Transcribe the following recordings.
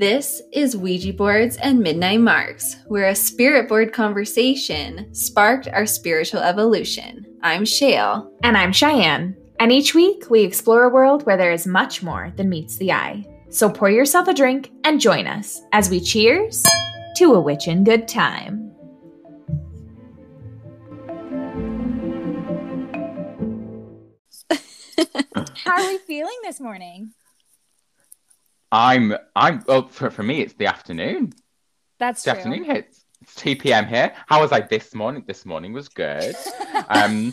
This is Ouija Boards and Midnight Marks, where a spirit board conversation sparked our spiritual evolution. I'm Shale. And I'm Cheyenne. And each week we explore a world where there is much more than meets the eye. So pour yourself a drink and join us as we cheers to a witch in good time. How are we feeling this morning? I'm I'm well for, for me it's the afternoon. That's the true. afternoon hits. It's 2 p.m. here. How was I this morning? This morning was good. Um,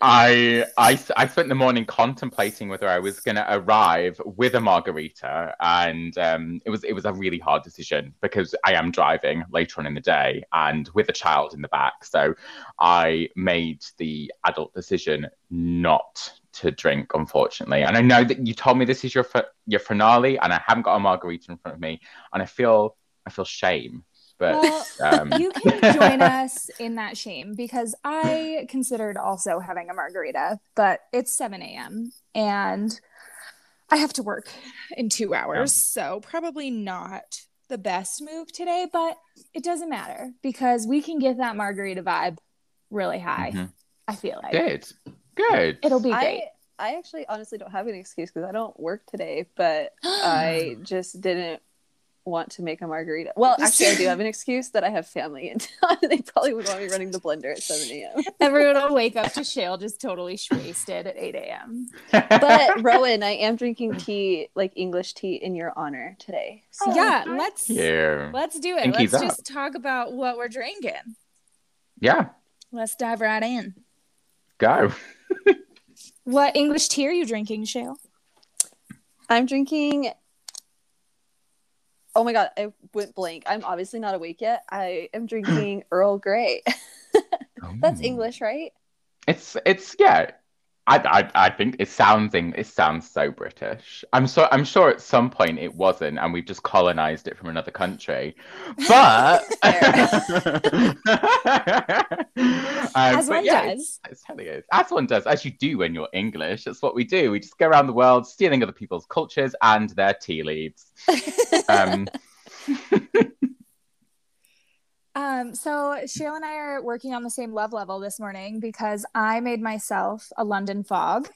I, I I spent the morning contemplating whether I was going to arrive with a margarita, and um, it was it was a really hard decision because I am driving later on in the day and with a child in the back. So I made the adult decision not to drink, unfortunately. And I know that you told me this is your your finale, and I haven't got a margarita in front of me, and I feel I feel shame. But Well, um, you can join us in that shame because I considered also having a margarita, but it's 7 a.m. and I have to work in two hours. So, probably not the best move today, but it doesn't matter because we can get that margarita vibe really high. Mhm. I feel like Good. Good. it'll be great. I, I actually honestly don't have an excuse because I don't work today, but I just didn't want to make a margarita. Well, actually, I do have an excuse that I have family in town. they probably would want me running the blender at 7 a.m. Everyone will wake up to Shale just totally wasted at 8 a.m. But Rowan, I am drinking tea, like English tea, in your honor today. So, So yeah, let's Here. let's do it. Pinkies let's up. just talk about what we're drinking. Yeah. Let's dive right in. Go. What English tea are you drinking, Shale? I'm drinking. Oh my god, I went blank. I'm obviously not awake yet. I am drinking Earl Grey. That's English, right? It's it's yeah. I, I, I think it sounds it sounds so British. I'm so I'm sure at some point it wasn't, and we've just colonized it from another country. But Um, As but one yeah, does. It's is. As one does, as you do when you're English. That's what we do. We just go around the world stealing other people's cultures and their tea leaves. Um, Um, so Shale and I are working on the same love level this morning because I made myself a London fog.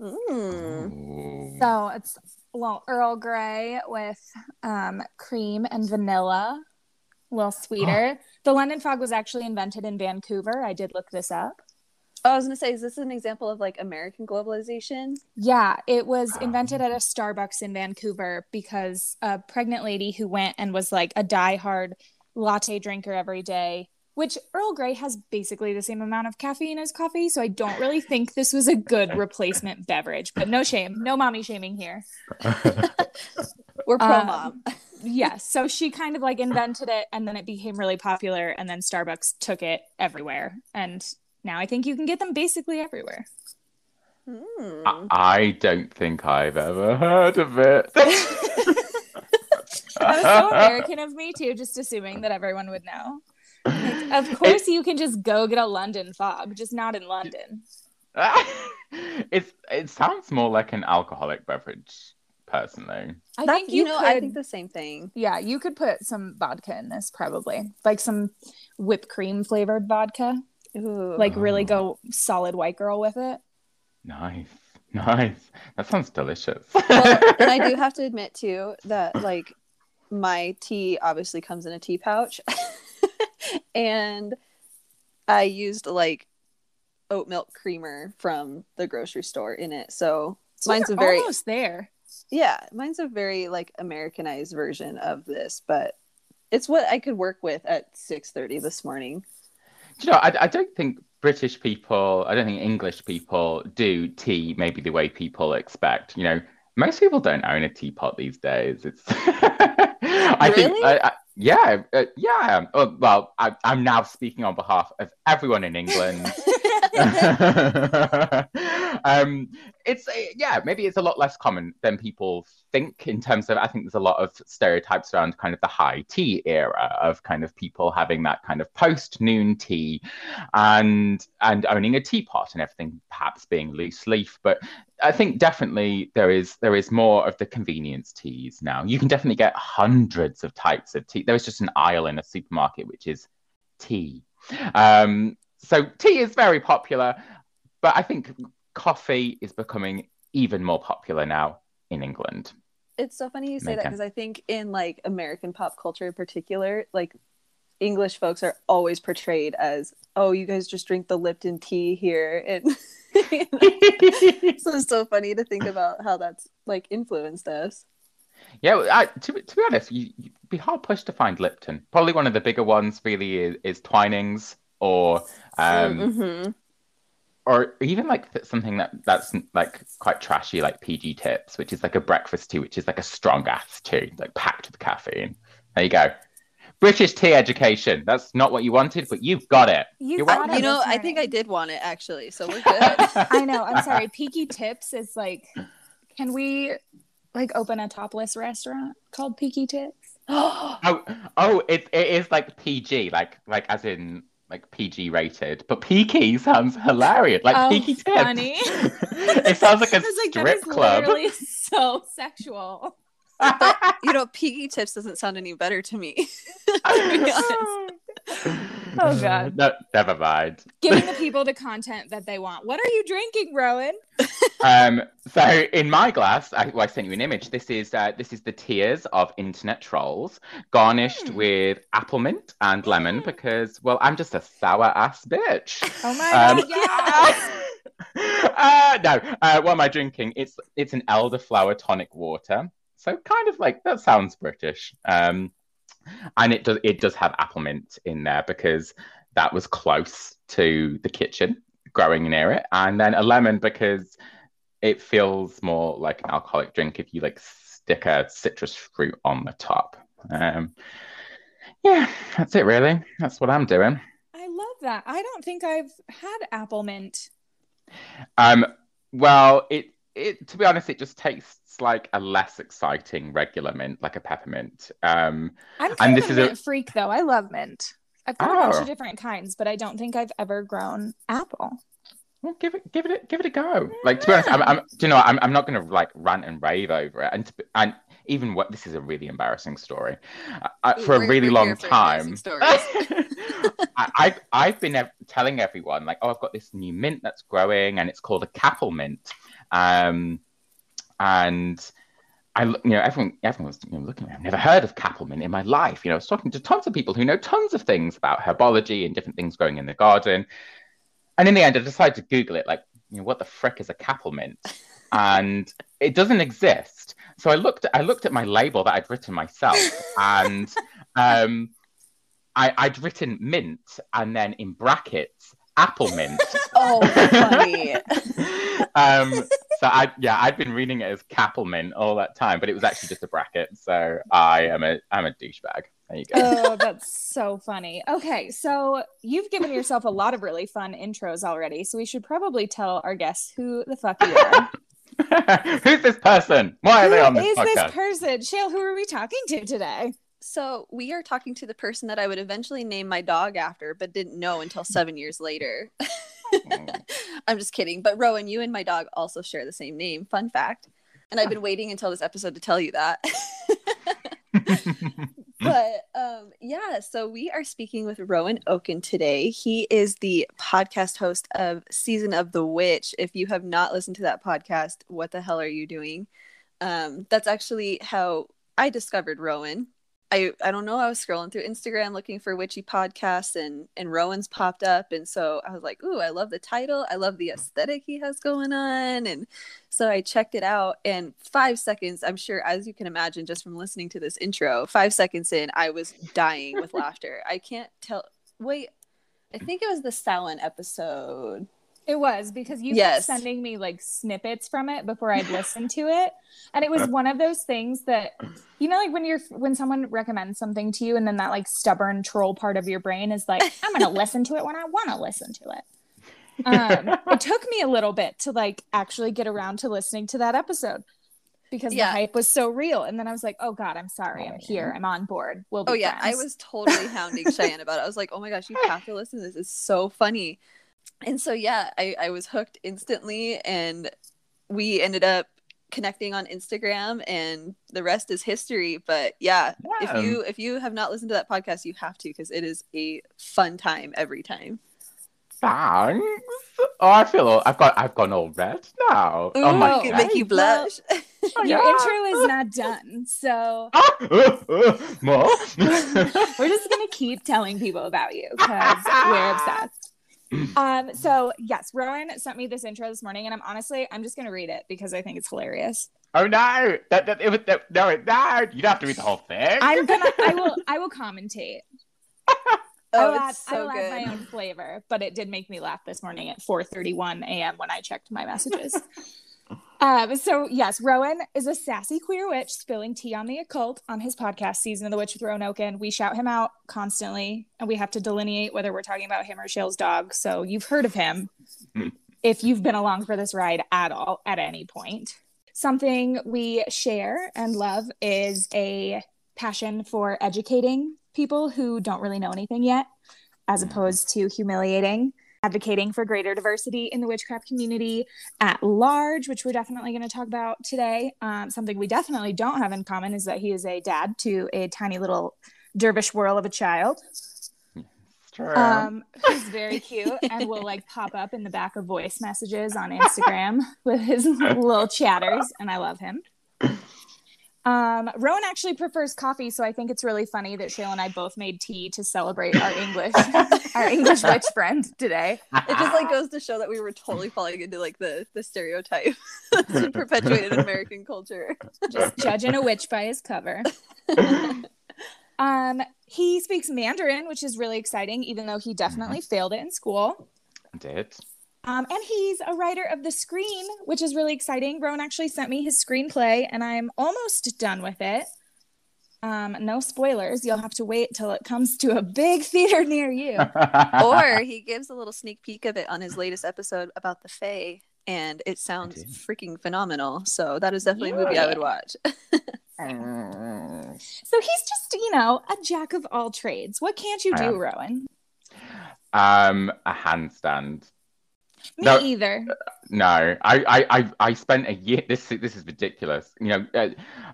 Mm. So it's well Earl Grey with um, cream and vanilla, a little sweeter. the London fog was actually invented in Vancouver. I did look this up. Oh, I was gonna say, is this an example of like American globalization? Yeah, it was invented at a Starbucks in Vancouver because a pregnant lady who went and was like a diehard latte drinker every day, which Earl Grey has basically the same amount of caffeine as coffee. So I don't really think this was a good replacement beverage, but no shame, no mommy shaming here. We're pro Um, mom. Yes. So she kind of like invented it and then it became really popular. And then Starbucks took it everywhere. And now I think you can get them basically everywhere. Mm. I, I don't think I've ever heard of it. That was so American of me too, just assuming that everyone would know. Like, of course, you can just go get a London fog, just not in London. it's it sounds more like an alcoholic beverage, personally. I That's- think you, know, could. I think the same thing. yeah, you could put some vodka in this probably, like some whipped cream flavored vodka. Ooh. Like really go solid white girl with it. Nice, nice. That sounds delicious. well, and I do have to admit too that like my tea obviously comes in a tea pouch, and I used like oat milk creamer from the grocery store in it. So So mine's a very almost there. yeah, mine's a very like Americanized version of this, but it's what I could work with at six thirty this morning. Do you know, I, I don't think British people, I don't think English people do tea maybe the way people expect. You know, most people don't own a teapot these days. It's, I think, I, I, yeah, uh, yeah. Oh, well, I, I'm now speaking on behalf of everyone in England. um, it's uh, yeah, maybe it's a lot less common than people think in terms of. I think there's a lot of stereotypes around kind of the high tea era of kind of people having that kind of post noon tea, and and owning a teapot and everything perhaps being loose leaf. But I think definitely there is there is more of the convenience teas now. You can definitely get hundreds of types of tea. There is just an aisle in a supermarket which is tea. Um, so tea is very popular, but I think coffee is becoming even more popular now in England. It's so funny you say that because I think in like American pop culture in particular, like English folks are always portrayed as, oh, you guys just drink the Lipton tea here. And so it's so funny to think about how that's like influenced us. Yeah, I, to, to be honest, you, would be hard pushed to find Lipton. Probably one of the bigger ones really is, is Twinings or um, mm-hmm. Or even like something that that's like quite trashy, like PG Tips, which is like a breakfast tea, which is like a strong ass tea, like packed with caffeine. There you go. British tea education. That's not what you wanted, but you've got it. You got it. You know, I think I did want it actually, so we're good. I know. I'm sorry. Peaky Tips is like, can we like open a topless restaurant called Peaky Tips? oh, oh, it it is like PG, like like as in like PG rated, but Peaky sounds hilarious. Like oh, Peaky Tips. Funny. it sounds like a like, strip club. So sexual. but, you know, Peaky Tips doesn't sound any better to me. to oh god. No, never mind. Giving the people the content that they want. What are you drinking, Rowan? um, so in my glass, I, well, I sent you an image. This is uh, this is the tears of internet trolls, garnished mm. with apple mint and lemon, because well, I'm just a sour ass bitch. Oh my um, god! Yes. uh, no, uh, what am I drinking? It's it's an elderflower tonic water. So kind of like that sounds British. Um, and it does it does have apple mint in there because that was close to the kitchen growing near it. And then a lemon because it feels more like an alcoholic drink if you like stick a citrus fruit on the top. Um yeah that's it really. That's what i'm doing. I love that. I don't think i've had apple mint. Um well it it to be honest it just tastes like a less exciting regular mint, like a peppermint. Um, I'm kind and this is a mint freak though. I love mint. I've got oh. a bunch of different kinds, but I don't think I've ever grown apple. Well, give it, give it, give it a go. Like to be honest, I'm, I'm you know, I'm, I'm not going to like rant and rave over it, and to, and even what this is a really embarrassing story. Uh, for a really long time, I, I've I've been telling everyone like, oh, I've got this new mint that's growing, and it's called a Capel mint. Um, and I, you know, everyone, everyone was you know, looking. At me. I've never heard of Capel mint in my life. You know, I was talking to tons of people who know tons of things about herbology and different things growing in the garden. And in the end, I decided to Google it. Like, you know, what the frick is a Capel mint? and it doesn't exist. So I looked. I looked at my label that I'd written myself, and um, I, I'd written mint, and then in brackets, apple mint. oh, funny. um, so I yeah, I'd been reading it as Capelman all that time, but it was actually just a bracket. So I am a I'm a douchebag. There you go. Oh, that's so funny. Okay, so you've given yourself a lot of really fun intros already, so we should probably tell our guests who the fuck you are. Who's this person? Why are who they on this is podcast? this person? Shale, who are we talking to today? So we are talking to the person that I would eventually name my dog after, but didn't know until seven years later. I'm just kidding. But Rowan, you and my dog also share the same name. Fun fact. And I've been waiting until this episode to tell you that. but um, yeah, so we are speaking with Rowan Oken today. He is the podcast host of Season of the Witch. If you have not listened to that podcast, what the hell are you doing? Um, that's actually how I discovered Rowan. I I don't know. I was scrolling through Instagram looking for witchy podcasts, and and Rowan's popped up, and so I was like, "Ooh, I love the title. I love the aesthetic he has going on." And so I checked it out, and five seconds, I'm sure, as you can imagine, just from listening to this intro, five seconds in, I was dying with laughter. I can't tell. Wait, I think it was the Samhain episode. It was because you yes. kept sending me like snippets from it before I'd listened to it. And it was one of those things that you know, like when you're when someone recommends something to you and then that like stubborn troll part of your brain is like, I'm gonna listen to it when I wanna listen to it. um, it took me a little bit to like actually get around to listening to that episode because Yeah. the hype was so real. And then I was like, oh God, I'm sorry. I'm here. I'm on board. We'll be Oh yeah, I was totally hounding Cheyenne about it. I was like, "Oh my gosh, you have to listen to this. It's so funny." And so yeah, I I was hooked instantly, and we ended up connecting on Instagram, and the rest is history. But yeah, if you if you have not listened to that podcast, you have to because it is a fun time every time. Thanks. Oh, I feel all, I've got I've gone all red now. oh my It god. make you Well- blush. Oh, Your Yeah. intro is not done. So More. we're just gonna keep telling people about you because we're obsessed. Um, so yes, Rowan sent me this intro this morning, and I'm honestly I'm just gonna read it because I think it's hilarious. oh no! That, that, it that, no, it- no! You don't have to read the whole thing. I'm gonna I will I will commentate. I Oh, will, add, it's I so will add my own flavor, but it did make me laugh this morning at 4:31 a.m. when I checked my messages. um, so yes, Rowan is a sassy queer witch spilling tea on the occult on his podcast, Season of the Witch with and we shout him out constantly, and we have to delineate whether we're talking about him or Shale's dog. So you've heard of him if you've been along for this ride at all at any point. Something we share and love is a passion for educating people who don't really know anything yet, as opposed to humiliating, advocating for greater diversity in the witchcraft community at large, which we're definitely going to talk about today. Um, something we definitely don't have in common is that he is a dad to a tiny little dervish whirl of a child. True. Um, who's very cute and will like pop up in the back of voice messages on Instagram with his little chatters, and I love him. Um, Rowan actually prefers coffee, so I think it's really funny that Shayla and I both made tea to celebrate our English, our English witch friend today. It just like goes to show that we were totally falling into like the the stereotype that's perpetuated in American culture. Just judging a witch by his cover. Um, he speaks Mandarin, which is really exciting, even though he definitely failed it in school. Did. Um, and he's a writer of The Screen, which is really exciting. Rowan actually sent me his screenplay, and I'm almost done with it. Um, no spoilers. You'll have to wait till it comes to a big theater near you. or he gives a little sneak peek of it on his latest episode about the Fae, and it sounds freaking phenomenal. So that is definitely a movie I would watch. So he's just, you know, a jack of all trades. What can't you do. Rowan? um, a handstand. Me No. either. No, I, I, I, I spent a year. This, this is ridiculous. You know, uh,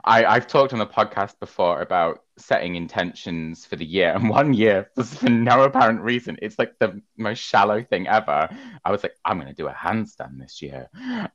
I, I've talked on the podcast before about setting intentions for the year, and one year, for, for no apparent reason, it's like the most shallow thing ever. I was like, I'm going to do a handstand this year,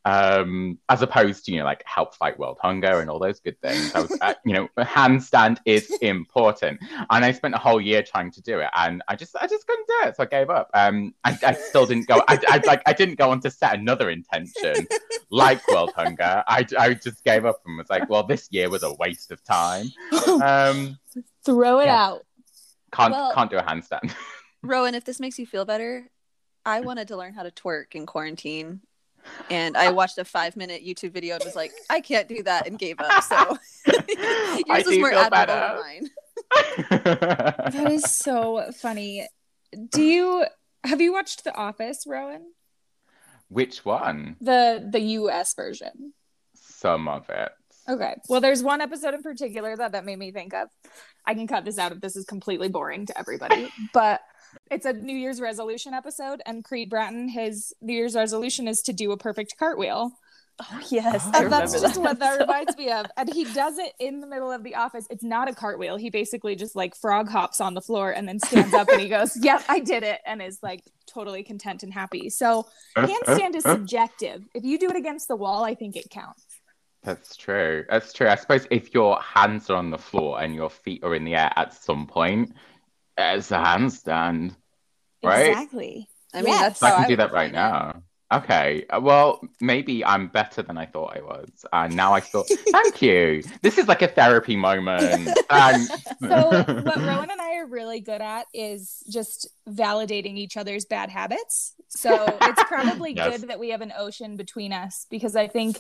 um, as opposed to you know, like help fight world hunger and all those good things. I was, uh, you know, a handstand is important, and I spent a whole year trying to do it, and I just, I just couldn't do it, so I gave up. Um, I, I still didn't go. I, I like, I didn't go on to set another intention like world hunger. I, I just gave up and was like, well, this year was a waste of time. Um, Throw it Yeah. out. can't Well- can't do a handstand. Rowan, if this makes you feel better, I wanted to learn how to twerk in quarantine. And I watched a five minute YouTube video and was like, I can't do that and gave up. So I yours was more admirable better. than mine. That is so funny. Do you have you watched The Office, Rowan? Which one? The the US version. Some of it. Okay. Well, there's one episode in particular that that made me think of. I can cut this out if this is completely boring to everybody, but it's a New Year's resolution episode, and Creed Bratton, his New Year's resolution is to do a perfect cartwheel. Oh, yes. Oh, And that's remember just what that reminds me of. And he does it in the middle of the office. It's not a cartwheel. He basically just like frog hops on the floor and then stands up and he goes, Yep, I did it. And is like totally content and happy. So uh, uh, handstand is uh. subjective. If you do it against the wall, I think it counts. That's true. That's true. I suppose if your hands are on the floor and your feet are in the air at some point, it's a handstand. Right? Exactly. I mean, Yes. that's So I can I do would that right now. Okay. uh, Well, maybe I'm better than I thought I was. And now I thought, thank you. This is like a therapy moment. Thanks. So what Rowan and I are really good at is just validating each other's bad habits. So it's probably Yes. good that we have an ocean between us because I think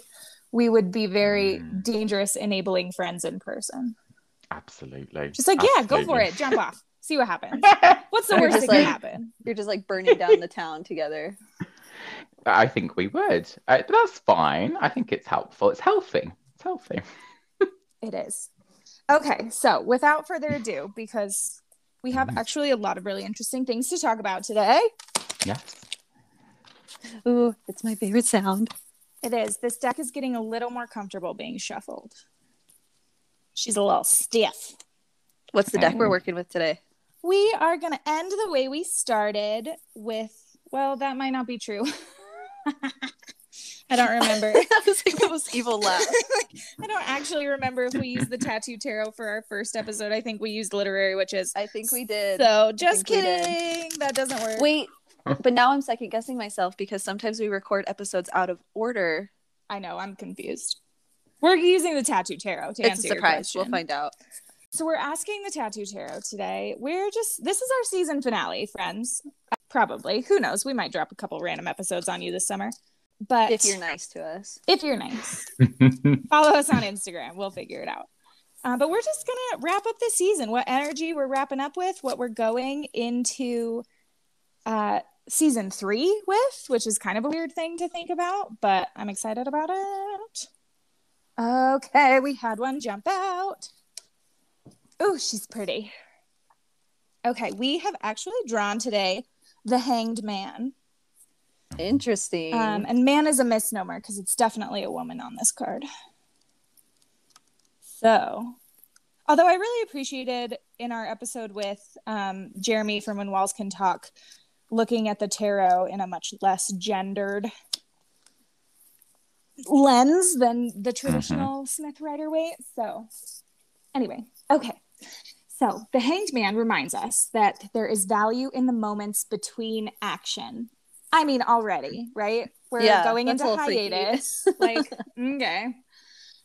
we would be very Mm. dangerous enabling friends in person. Absolutely. Just like, yeah, go for it. Jump off. See what happens. What's the Or worst just that can like- happen? You're just like burning down the town together. I think we would. Uh, that's fine. I think it's helpful. It's healthy. It's healthy. It is. Okay, so without further ado, because we have Mhm. actually a lot of really interesting things to talk about today. Yes. Ooh, it's my favorite sound. It is. This deck is getting a little more comfortable being shuffled. She's a little stiff. What's the deck we're working with today? We are going to end the way we started with, well, that might not be true. I don't remember. that was like the most evil laugh. I don't actually remember if we used the tattoo tarot for our first episode. I think we used literary witches. I think we did. So just think we did. kidding. That doesn't work. Wait, but now I'm second guessing myself because sometimes we record episodes out of order. I know. I'm confused. We're using the tattoo tarot to It's a answer your surprise. We'll find out. So we're asking the tattoo tarot today. We're just this is our season finale, friends. Probably. Who knows? We might drop a couple random episodes on you this summer. But If you're nice to us. if you're nice, follow us on Instagram. We'll figure it out. Uh, but we're just gonna wrap up the season. What energy we're wrapping up with? What we're going into uh, season three with, which is kind of a weird thing to think about, but I'm excited about it. Okay, we had one jump out. Oh, she's pretty. Okay, we have actually drawn today the Hanged Man. Interesting. Um, and man is a misnomer because it's definitely a woman on this card. So, although I really appreciated in our episode with um, Jeremy from When Walls Can Talk, looking at the tarot in a much less gendered lens than the mm-hmm. traditional Smith Rider way. So, anyway, okay. So, the Hanged Man reminds us that there is value in the moments between action. I mean, already, right? We're Yeah, going into a little freaky. hiatus. like, okay.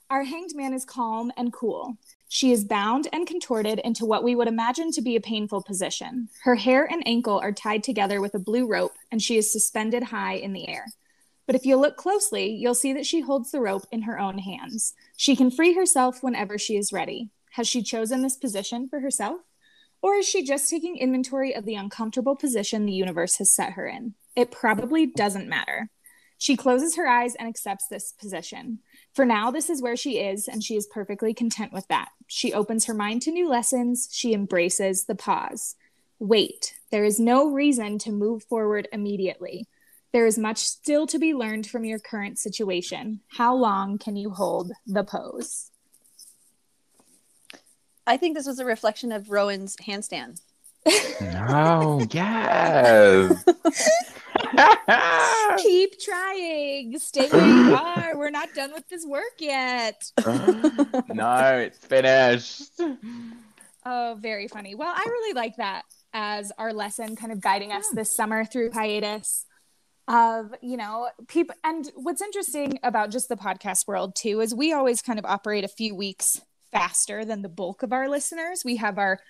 Our hanged man is calm and cool. She is bound and contorted into what we would imagine to be a painful position. Her hair and ankle are tied together with a blue rope, and she is suspended high in the air. But if you look closely, you'll see that she holds the rope in her own hands. She can free herself whenever she is ready. Has she chosen this position for herself? Or is she just taking inventory of the uncomfortable position the universe has set her in? It probably doesn't matter. She closes her eyes and accepts this position. For now, this is where she is, and she is perfectly content with that. She opens her mind to new lessons. She embraces the pause. Wait, there is no reason to move forward immediately. There is much still to be learned from your current situation. How long can you hold the pose? I think this was a reflection of Rowan's handstand. Oh, yes. Keep trying. Stay where you are. We're not done with this work yet. Uh, no, it's finished. Oh, very funny. Well, I really like that as our lesson, kind of guiding us this summer through hiatus. Of, you know, people. And what's interesting about just the podcast world, too, is we always kind of operate a few weeks faster than the bulk of our listeners. We have our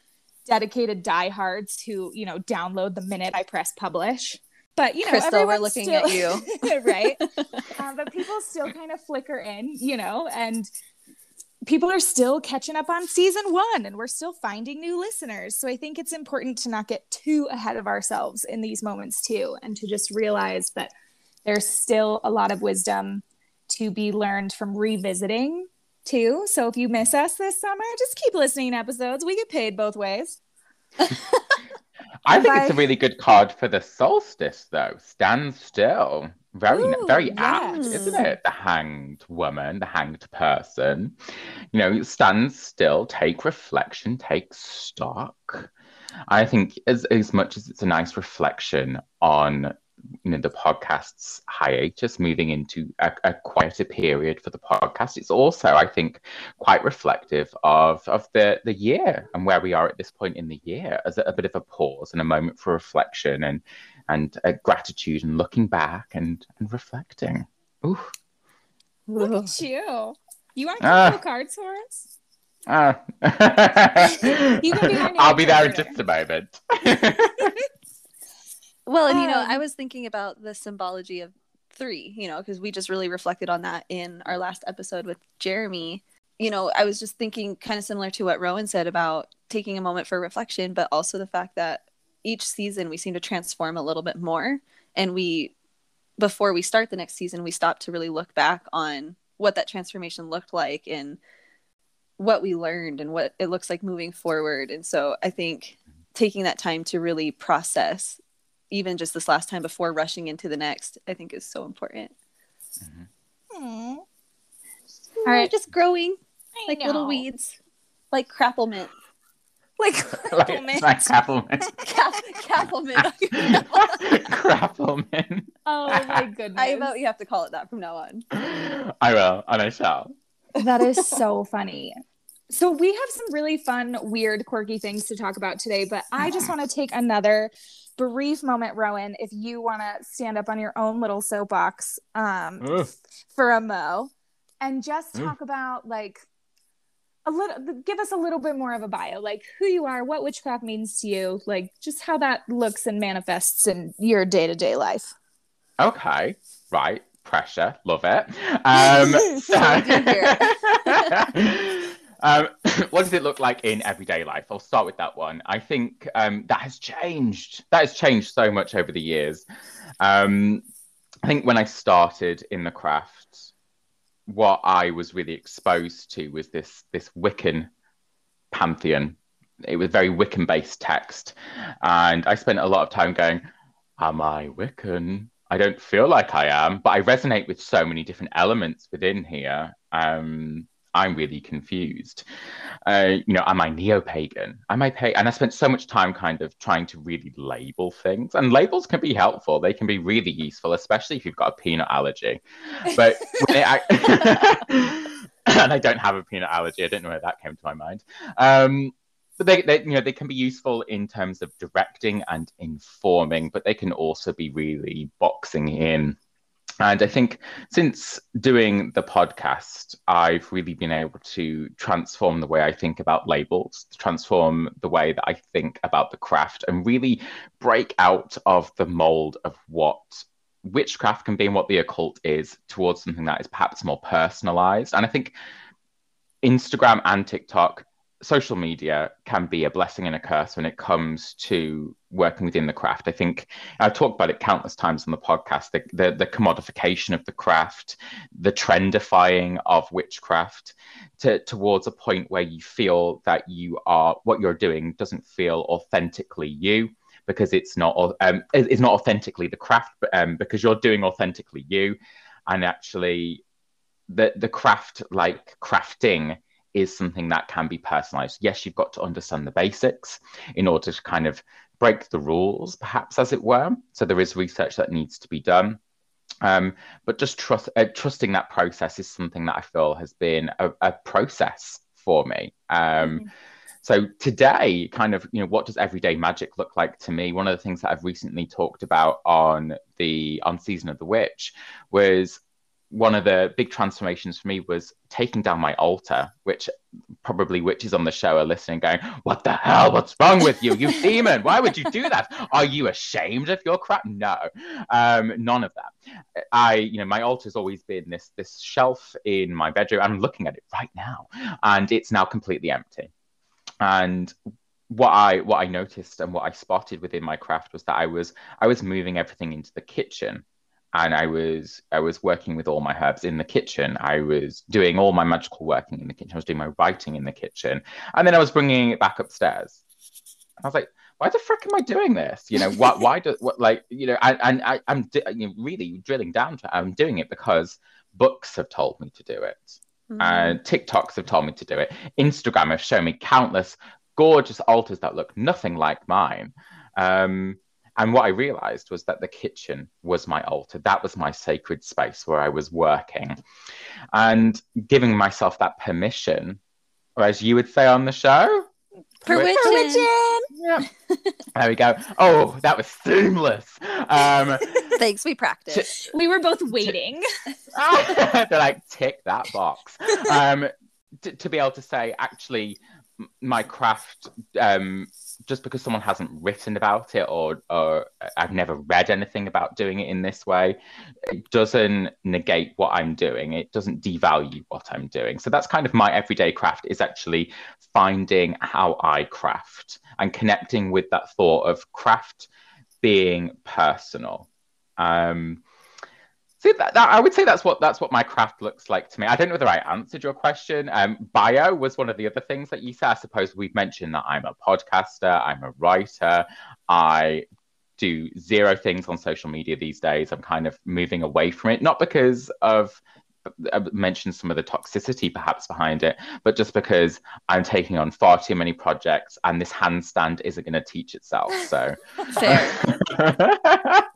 dedicated diehards who, you know, download the minute I press publish. But, you know, Crystal, we're looking still- at you. right? uh, but people still kind of flicker in, you know, and people are still catching up on season one and we're still finding new listeners. So I think it's important to not get too ahead of ourselves in these moments too, and to just realize that there's still a lot of wisdom to be learned from revisiting too. So if you miss us this summer, just keep listening to episodes. We get paid both ways. I think it's a really good card for the solstice, though. Stand still. Very, Ooh, very apt, isn't it? The hanged woman, the hanged person. You know, stand still, take reflection, take stock. I think as as much as it's a nice reflection on you know the podcast's hiatus, moving into a, a quieter period for the podcast, it's also, I think, quite reflective of of the the year and where we are at this point in the year as a, a bit of a pause and a moment for reflection and and uh, gratitude and looking back and and reflecting. Ooh. Look Ugh. at you. You want to Ah. couple cards for us? Ah. You can be I'll be there in just a moment. Well, and you know, Um, I was thinking about the symbology of three, you know, because we just really reflected on that in our last episode with Jeremy. You know, I was just thinking kind of similar to what Rowan said about taking a moment for reflection, but also the fact that each season we seem to transform a little bit more and we before we start the next season, we stop to really look back on what that transformation looked like and what we learned and what it looks like moving forward. And so I think taking that time to really process, even just this last time before rushing into the next, I think is so important. Mm-hmm. Aw. All right, just growing I like know. little weeds, like crapplemint. Like, like, compliment. like Crappleman. Cap- Capplement. Crappleman. oh my goodness. I vote you have to call it that from now on. I will, and I shall. That is so funny. So we have some really fun, weird, quirky things to talk about today, but I just want to take another brief moment, Rowan, if you want to stand up on your own little soapbox um, Ugh. for a mo and just Mm. talk about like a little give us a little bit more of a bio like who you are what witchcraft means to you like just how that looks and manifests in your day-to-day life Okay, right. Pressure, love it. Um, So um, what does it look like in everyday life? I'll start with that one. I think um, that has changed. That has changed so much over the years. Um, I think when I started in the craft, what I was really exposed to was this this Wiccan pantheon. It was very Wiccan based text, and I spent a lot of time going, "Am I Wiccan?" I don't feel like I am, but I resonate with so many different elements within here. Um, I'm really confused. Uh, you know, am I neo-pagan? Am I pagan? And I spent so much time kind of trying to really label things. And labels can be helpful. They can be really useful, especially if you've got a peanut allergy. But ac- and I don't have a peanut allergy. I don't know where that came to my mind. Um, but they, they, you know, they can be useful in terms of directing and informing, but they can also be really boxing in. And I think since doing the podcast, I've really been able to transform the way I think about labels, transform the way that I think about the craft, and really break out of the mold of what witchcraft can be and what the occult is towards something that is perhaps more personalized. And I think Instagram and TikTok, social media can be a blessing and a curse when it comes to working within the craft. I think I've talked about it countless times on the podcast the, the, the commodification of the craft, the trendifying of witchcraft to, towards a point where you feel that you are what you're doing doesn't feel authentically you because it's not um, it's not authentically the craft um, because you're doing authentically you and actually the the craft like crafting is something that can be personalized. Yes you've got to understand the basics in order to kind of break the rules perhaps as it were. So there is research that needs to be done. Um, but just trust uh, trusting that process is something that i feel has been a, a process for me. Um, Mhm. so today kind of you know what does everyday magic look like to me? One of the things that i've recently talked about on the on season of the witch was one of the big transformations for me was taking down my altar which probably witches on the show are listening going what the hell? What's wrong with you? You demon. Why would you do that? Are you ashamed of your crap? No um none of that. I you know my altar's always been this this shelf in my bedroom. I'm looking at it right now and it's now completely empty. And what i what i noticed and what i spotted within my craft was that i was i was moving everything into the kitchen and i was i was working with all my herbs in the kitchen i was doing all my magical working in the kitchen i was doing my writing in the kitchen and then i was bringing it back upstairs i was like why the frick am i doing this you know why why do what like you know and, and I, i'm di- you know, really drilling down to i'm doing it because books have told me to do it Mm-hmm. and TikToks have told me to do it. Instagram has shown me countless gorgeous altars that look nothing like mine. Um, and what I realized was that the kitchen was my altar. That was my sacred space where I was working. And giving myself that permission, or as you would say on the show, Permission. yeah. there we go. Oh, that was seamless. Um, Thanks, we practiced. we were both waiting they're like tick that box um t- to be able to say actually my craft um just because someone hasn't written about it or or I've never read anything about doing it in this way it doesn't negate what I'm doing. It doesn't devalue what I'm doing. So that's kind of my everyday craft is actually finding how I craft and connecting with that thought of craft being personal. Um See that, that I would say that's what that's what my craft looks like to me. I don't know whether I answered your question. Um, bio was one of the other things that you said. I suppose we've mentioned that I'm a podcaster, I'm a writer, I do zero things on social media these days. I'm kind of moving away from it, not because of I mentioned some of the toxicity perhaps behind it, but just because I'm taking on far too many projects and this handstand isn't going to teach itself. So, Fair.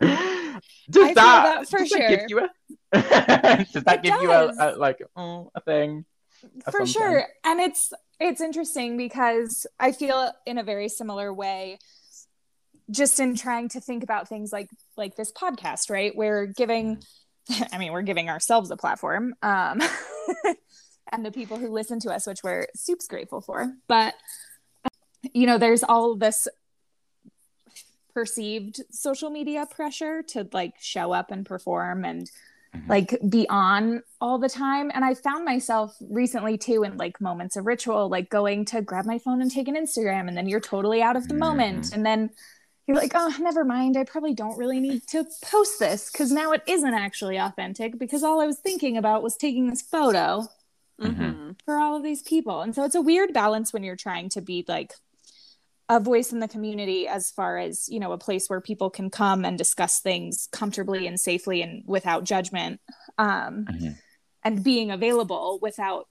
does I that, that for does sure. that give you a does that It give you a, a like oh, a thing? or for sure. And it's it's interesting because i feel in a very similar way just in trying to think about things like like this podcast right? We're giving i mean we're giving ourselves a platform um and the people who listen to us which we're super grateful for. But you know there's all this perceived social media pressure to like show up and perform and Mhm. like be on all the time and i found myself recently too in like moments of ritual like going to grab my phone and take an instagram and then you're totally out of the moment Mhm. and then you're like oh never mind i probably don't really need to post this because now it isn't actually authentic because all i was thinking about was taking this photo Mhm. for all of these people. And so it's a weird balance when you're trying to be like a voice in the community as far as, you know, a place where people can come and discuss things comfortably and safely and without judgment. Um, Mhm. and being available without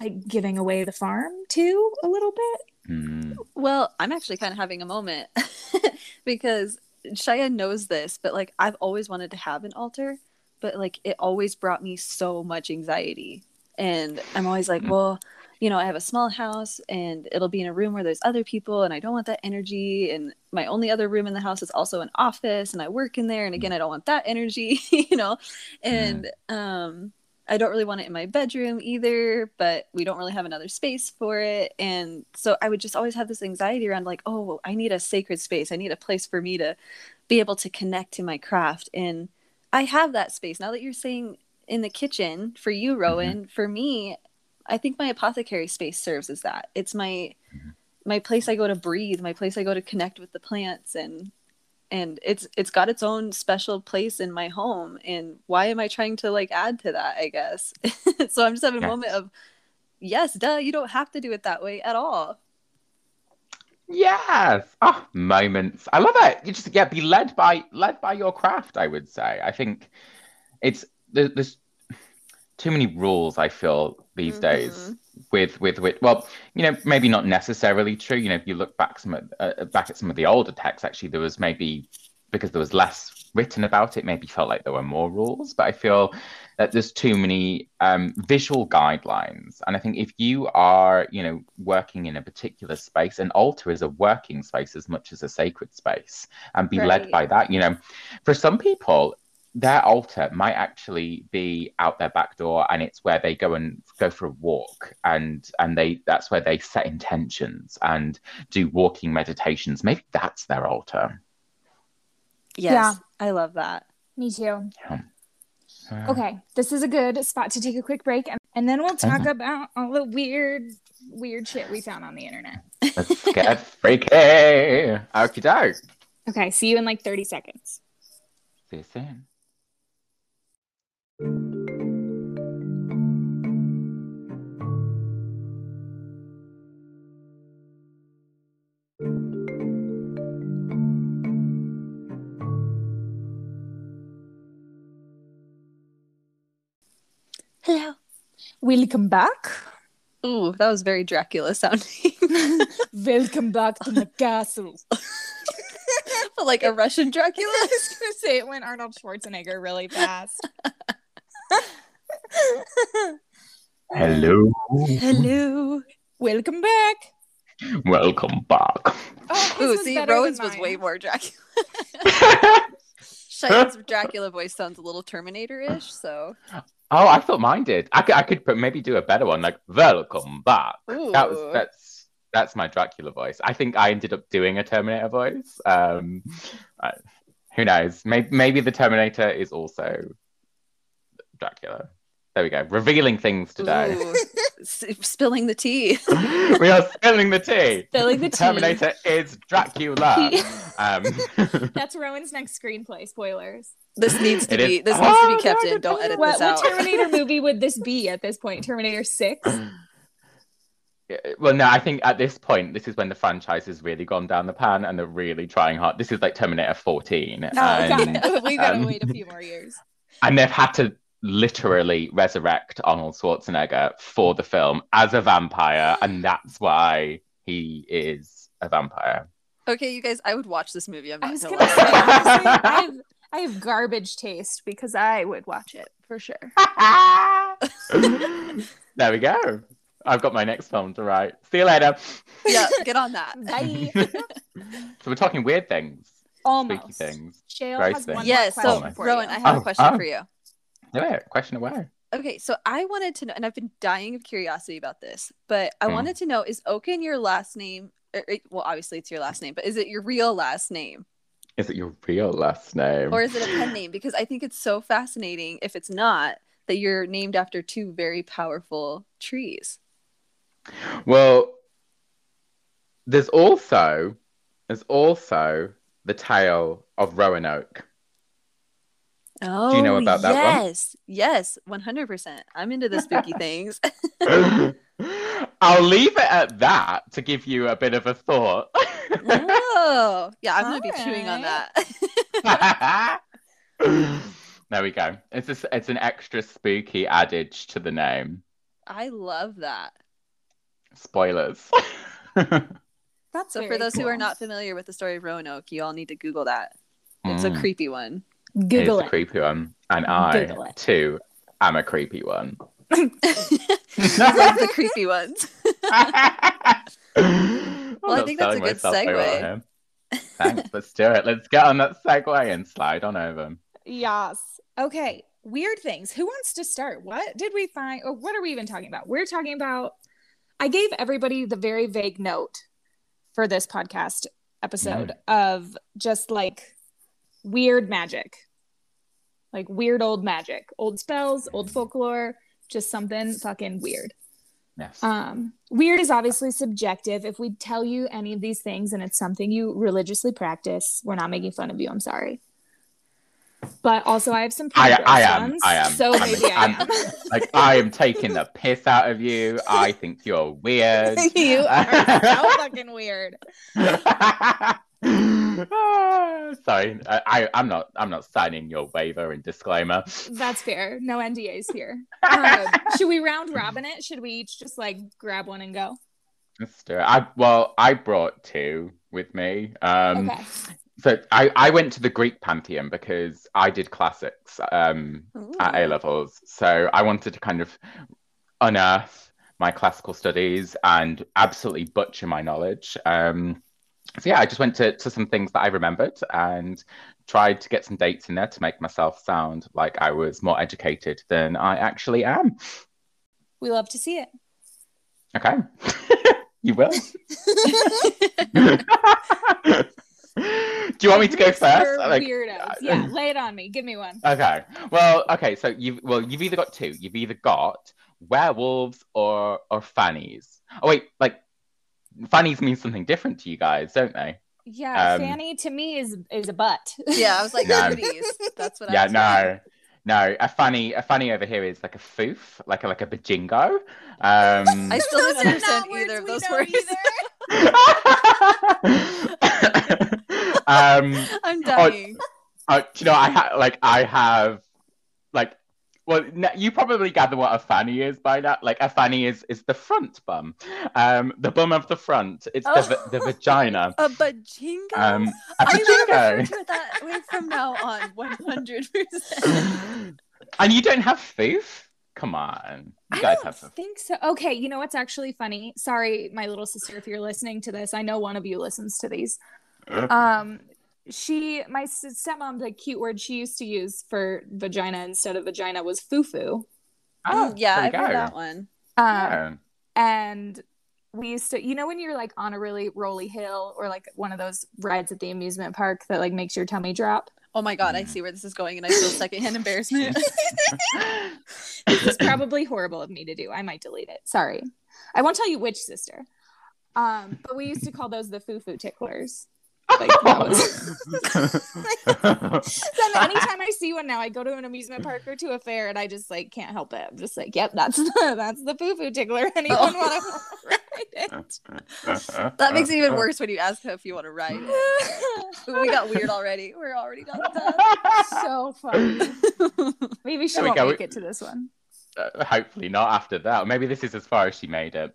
like giving away the farm too a little bit. Mm. Well, I'm actually kind of having a moment because Shia knows this, but like I've always wanted to have an altar, but like it always brought me so much anxiety. And I'm always like, Mm. well, you know, I have a small house and it'll be in a room where there's other people and I don't want that energy. And my only other room in the house is also an office and I work in there. And again, I don't want that energy, you know? And um, I don't really want it in my bedroom either, but we don't really have another space for it. And so I would just always have this anxiety around like, oh, I need a sacred space. I need a place for me to be able to connect to my craft. And I have that space. Now that you're saying in the kitchen for you, Rowan, for me, I think my apothecary space serves as that. It's my mm-hmm. my place I go to breathe, my place I go to connect with the plants and and it's it's got its own special place in my home and why am i trying to like add to that i guess so i'm just having a moment of yes duh you don't have to do it that way at all Yes. Oh, moments. I love it. You just yeah, be led by led by your craft. I would say. I think it's there, there's too many rules. I feel these days Mhm. with with with well, you know, maybe not necessarily true. You know, if you look back some of- uh, back at some of the older texts, actually, there was maybe because there was less written about it, maybe felt like there were more rules. But I feel that there's too many um, visual guidelines, and I think if you are, you know, working in a particular space, an altar is a working space as much as a sacred space, and be led by that. You know, for some people, their altar might actually be out their back door and it's where they go and go for a walk and and they that's where they set intentions and do walking meditations maybe that's their altar yes Yeah. i love that Me too. Uh, Okay, this is a good spot to take a quick break and, and then we'll talk Okay. about all the weird weird shit we found on the internet. let's get freaky okie doke Okay, see you in like 30 seconds. see you soon hello Welcome back. ooh that was very dracula sounding Welcome back to the castle. like a russian dracula I was gonna say it went Arnold Schwarzenegger really fast. hello hello Welcome back. welcome back Oh, his ooh was see better than rowan's was way more dracula Cheyenne's dracula voice sounds a little terminator-ish so oh i thought mine did i could, I could maybe do a better one like welcome back that was that's that's my Dracula voice. I think I ended up doing a Terminator voice. Um, I- who knows? Maybe maybe the Terminator is also Dracula. There we go. Revealing things today. Spilling the tea. we are spilling the tea. Spilling the tea. Terminator is Dracula. um, That's Rowan's next screenplay. Spoilers. This needs to It is- be. This needs to Oh, be kept God, in. Don't edit What, this what. Terminator movie would this be at this point? Terminator Six. well, no, I think at this point, this is when the franchise has really gone down the pan and they're really trying hard. This is like Terminator 14. Oh, got and, it. We gotta um, wait a few more years. and they've had to literally resurrect Arnold Schwarzenegger for the film as a vampire, and that's why he is a vampire. Okay, you guys, I would watch this movie. I'm I was gonna gonna lie. say, honestly, I have I have garbage taste because I would watch it for sure. there we go. I've got my next film to write. See you later. yeah, get on that. Bye. So we're talking weird things, spooky Almost. things. Shale Gross has things. one Yeah, more so for Rowan, you. I have Oh, a question oh. for you. It. Question away. Okay, so I wanted to know, and I've been dying of curiosity about this, but I Hmm. wanted to know: is Oaken your last name? Or, or- well, obviously it's your last name, but is it your real last name, Is it your real last name? or is it a pen name? Because I think it's so fascinating. If it's not, that you're named after two very powerful trees. Well, there's also there's also the tale of Roanoke. Oh, you know about that one? Yes, yes, one hundred percent. I'm into the spooky things. I'll leave it at that to give you a bit of a thought. oh, yeah, I'm gonna be chewing on that. there we go. It's just, it's an extra spooky adage to the name. I love that. Spoilers. That's So for very those who are not familiar with the story of Roanoke, you all need to Google that. It's a Mm, creepy one. Google it's a it. creepy one, and I too am a creepy one. I love the creepy ones. well, I think that's a good segue. Thanks. Let's do it. Let's get on that segue and slide on over. Yes. Okay. Weird things. Who wants to start? What did we find? Or what are we even talking about? We're talking about. I gave everybody the very vague note for this podcast episode mm. of just like weird magic, like weird old magic, old spells, old folklore, just something fucking weird. Yes. Um, weird is obviously subjective. If we tell you any of these things and it's something you religiously practice, we're not making fun of you. I'm sorry. But also, I have some I- I am, I am. So I'm- maybe I I'm- am. like I am taking the piss out of you. I think you're weird. you are so fucking weird. Sorry, I, I, I'm not. I'm not signing your waiver and disclaimer. That's fair. No NDAs here. Um, should we round robin it? Should we each just like grab one and go? Let's do it. I well, I brought two with me. Um, okay. So I, I went to the Greek pantheon because I did classics um, at A levels. So I wanted to kind of unearth my classical studies and absolutely butcher my knowledge. Um, so yeah, I just went to, to some things that I remembered and tried to get some dates in there to make myself sound like I was more educated than I actually am. We love to see it. Okay. you will. Do you want me to go first? Like- Weirdos. Yeah, uh, lay it on me. Give me one. Okay. Well, okay. So you've well, you've either got two. You've either got werewolves or or fannies. Oh wait, like fannies mean something different to you guys, don't they? Yeah, Um, Fanny to me is is a butt. Yeah, I was like, No. goodies. That's what I yeah. was No. No. A fanny. A fanny over here is like a foof, like a like a bajingo. Um, I still Those didn't understand either of those we know words. um, I'm dying. Uh, do you know, I ha- like I have like well, you probably gather what a fanny is by now. Like a fanny is is the front bum, um, the bum of the front. It's the the vagina. A bajingo? Um, a I'm gonna refer vajingo. to it that way from now on, 100%. and you don't have foof? Come on, you I guys don't have think so. Okay, you know what's actually funny? Sorry, my little sister, if you're listening to this, I know one of you listens to these. Um, she, my s- stepmom, the cute word she used to use for vagina instead of vagina was foo-foo. Oh, yeah, I've heard that one. Um, Yeah. and we used to, you know, when you're like on a really rolly hill or like one of those rides at the amusement park that like makes your tummy drop. Oh my god, I see where this is going, and I feel secondhand embarrassment. this is probably horrible of me to do. I might delete it. Sorry. I won't tell you which sister. Um, but we used to call those the foo-foo ticklers. Like, that was- then anytime I see one now, I go to an amusement park or to a fair, and I just like can't help it. I'm just like, yep, that's the that's the foo-foo tickler. Anyone Oh. want to ride it? that makes it even worse when you ask her if you want to ride. it. we got weird already. We're already done with that. so funny. Maybe she There we won't go. make it to this one. Uh, hopefully not after that. Maybe this is as far as she made it.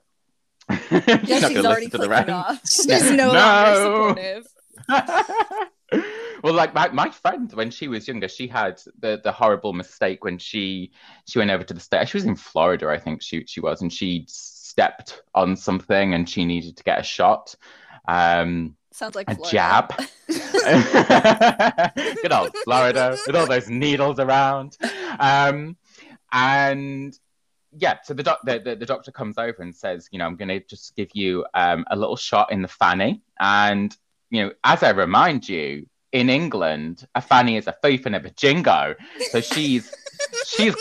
Yeah, She's not she's gonna already listen to the clicking rest. off. She's no, No. longer supportive. well, like my, my friend, when she was younger, she had the, the horrible mistake when she she went over to the state. She was in Florida, I think she she was, and she stepped on something and she needed to get a shot. Um, Sounds like a Florida. jab. Good old Florida with all those needles around. Um, and yeah, so the, doc- the, the, the doctor comes over and says, you know, I'm going to just give you um, a little shot in the fanny. And, you know, as I remind you, in England, a fanny is a thief and a jingo. So she's, she's,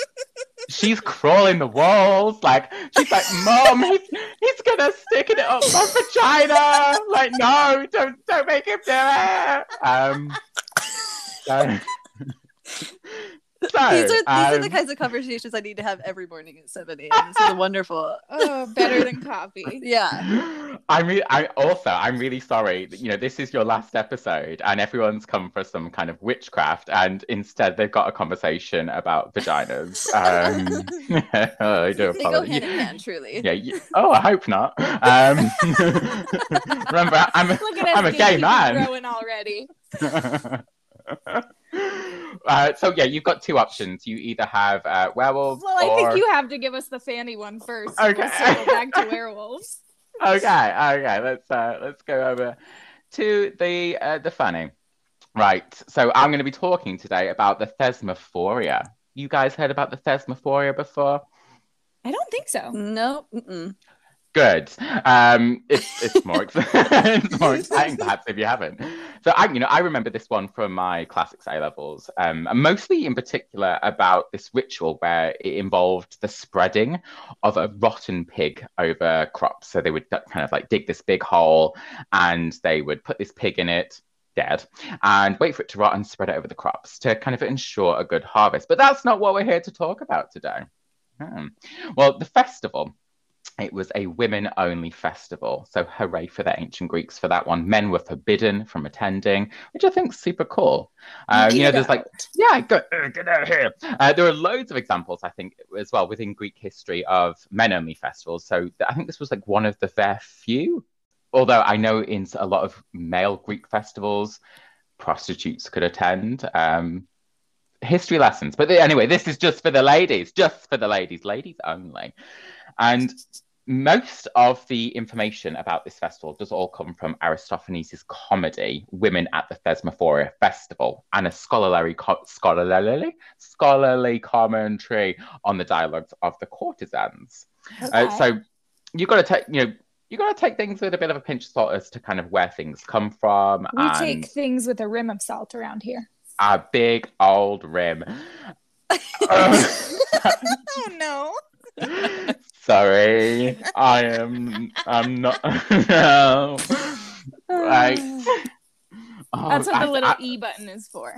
she's crawling the walls. Like, she's like, Mom, he's, he's to stick it up my vagina. Like, no, don't, don't make him do it. Um, so, so, These are these are the kinds of conversations I need to have every morning at seven a.m. This is wonderful. Oh, better than coffee. Yeah, I mean, re- I also I'm really sorry. You know, this is your last episode, and everyone's come for some kind of witchcraft, and instead they've got a conversation about vaginas. Um, I do they go apologize. hand in hand. Truly. Yeah. You, oh, I hope not. Um, remember, I'm a, Look at us I'm a gay gatekeeping man. growing already. Uh, so yeah, you've got two options. You either have uh, werewolves. Well, I or... think you have to give us the fanny one first. and We'll Okay. circle back to werewolves. okay, okay. Let's uh, let's go over to the uh, the funny. Right. So I'm going to be talking today about the thesmophoria. You guys heard about the thesmophoria before? I don't think so. No. Mm-mm. Good. Um, it's it's more ex- it's more exciting perhaps if you haven't. So I, you know, I remember this one from my classics A levels, um, and mostly in particular about this ritual where it involved the spreading of a rotten pig over crops. So they would kind of like dig this big hole, and they would put this pig in it. Dead and wait for it to rot and spread it over the crops to kind of ensure a good harvest. But that's not what we're here to talk about today. Hmm. Well, the festival it was a women only festival. So hooray for the ancient Greeks for that one. Men were forbidden from attending, which I think is super cool. Uh, you know, Get there's like, yeah, go, uh, get out here. Uh, there are loads of examples, I think, as well within Greek history of men only festivals. So I think this was like one of the fair few. Although I know in a lot of male Greek festivals, prostitutes could attend. Um, history lessons. But the- anyway, this is just for the ladies, just for the ladies, ladies only. And most of the information about this festival does all come from Aristophanes' comedy, Women at the Thesmophoria Festival, and a scholarly, co- scholarly, scholarly commentary on the dialogues of the courtesans. Uh, so you got to take, you know, you got to take things with a bit of a pinch of salt as to kind of where things come from. we take things with a rim of salt around here. a big old rim. Oh no. Sorry, I am. I'm not. no. Right. Oh, That's what I- the little I- E button is for.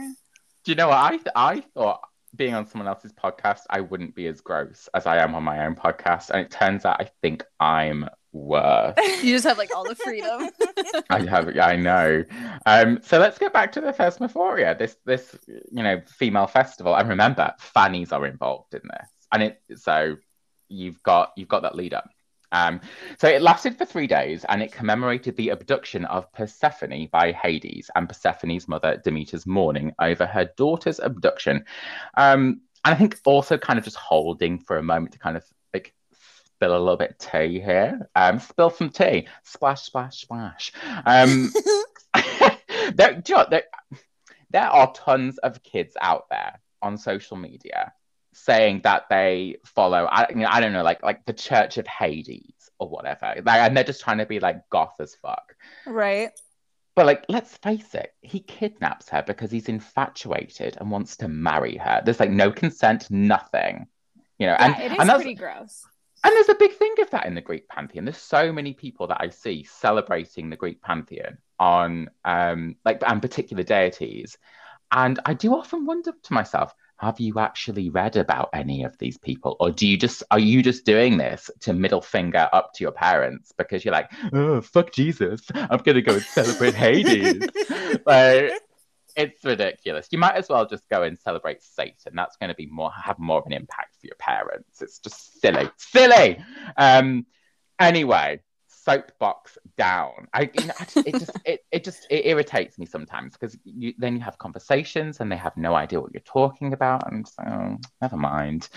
do you know what I? I thought being on someone else's podcast, I wouldn't be as gross as I am on my own podcast, and it turns out I think I'm worse. You just have like all the freedom. I have, I know. Um, so let's get back to the Thesmophoria, this this you know female festival, and remember, fannies are involved in this, and it so you've got you've got that lead up. Um, so it lasted for three days, and it commemorated the abduction of Persephone by Hades and Persephone's mother Demeter's mourning over her daughter's abduction. Um, and I think also kind of just holding for a moment to kind of like spill a little bit of tea here. Um, spill some tea. Splash, splash, splash. Um, there, you know, there, there are tons of kids out there on social media saying that they follow, I, you know, I don't know, like like the Church of Hades or whatever, like, and they're just trying to be like goth as fuck. Right. But like, let's face it, he kidnaps her because he's infatuated and wants to marry her. There's like no consent, nothing. You know, Yeah, and, it is and that's pretty gross. and there's a big thing of that in the Greek pantheon. There's so many people that I see celebrating the Greek pantheon on um like and particular deities. And I do often wonder to myself, have you actually read about any of these people? Or do you just are you just doing this to middle finger up to your parents because you're like, oh fuck Jesus, I'm gonna go and celebrate Hades. like it's ridiculous. You might as well just go and celebrate Satan. That's going to be more have more of an impact for your parents. It's just silly, silly. Um. Anyway, soapbox down. I, you know, I just, it just it, it just it irritates me sometimes because you then you have conversations and they have no idea what you're talking about, and so oh, never mind.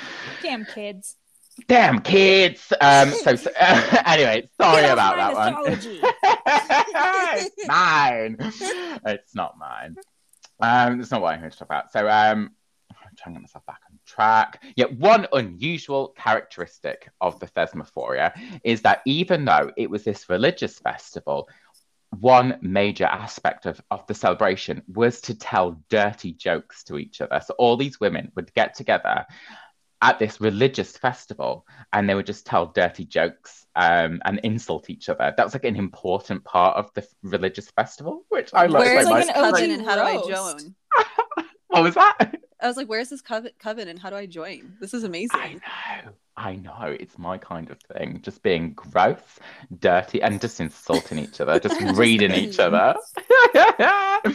Damn kids. Damn kids. Um. So, so anyway, sorry about that one. it's mine. It's not mine. Um, it's not what I'm here to talk about. So, um, I'm trying to get myself back on track. Yet, one unusual characteristic of the Thesmophoria is that even though it was this religious festival, one major aspect of, of the celebration was to tell dirty jokes to each other. So, all these women would get together at this religious festival and they would just tell dirty jokes um, and insult each other. That was like an important part of the religious festival, which I love. Where's like this an OG and how do I roast. join? What was that? I was like, where's this coven, coven and how do I join? This is amazing. I know. I know. It's my kind of thing. Just being gross, dirty, and just insulting each other, just reading each other.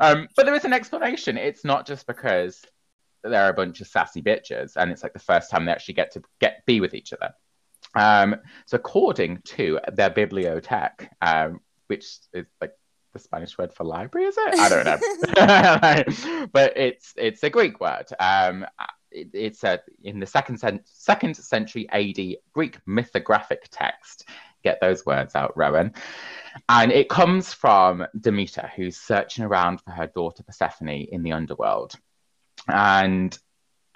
um, but there is an explanation. It's not just because they're a bunch of sassy bitches and it's like the first time they actually get to get be with each other. Um, so according to their Bibliotheca, um, which is like the Spanish word for library, is it? I don't know, but it's it's a Greek word. Um, it, it's a in the second cen- second century AD Greek mythographic text. Get those words out, Rowan. And it comes from Demeter, who's searching around for her daughter Persephone in the underworld. And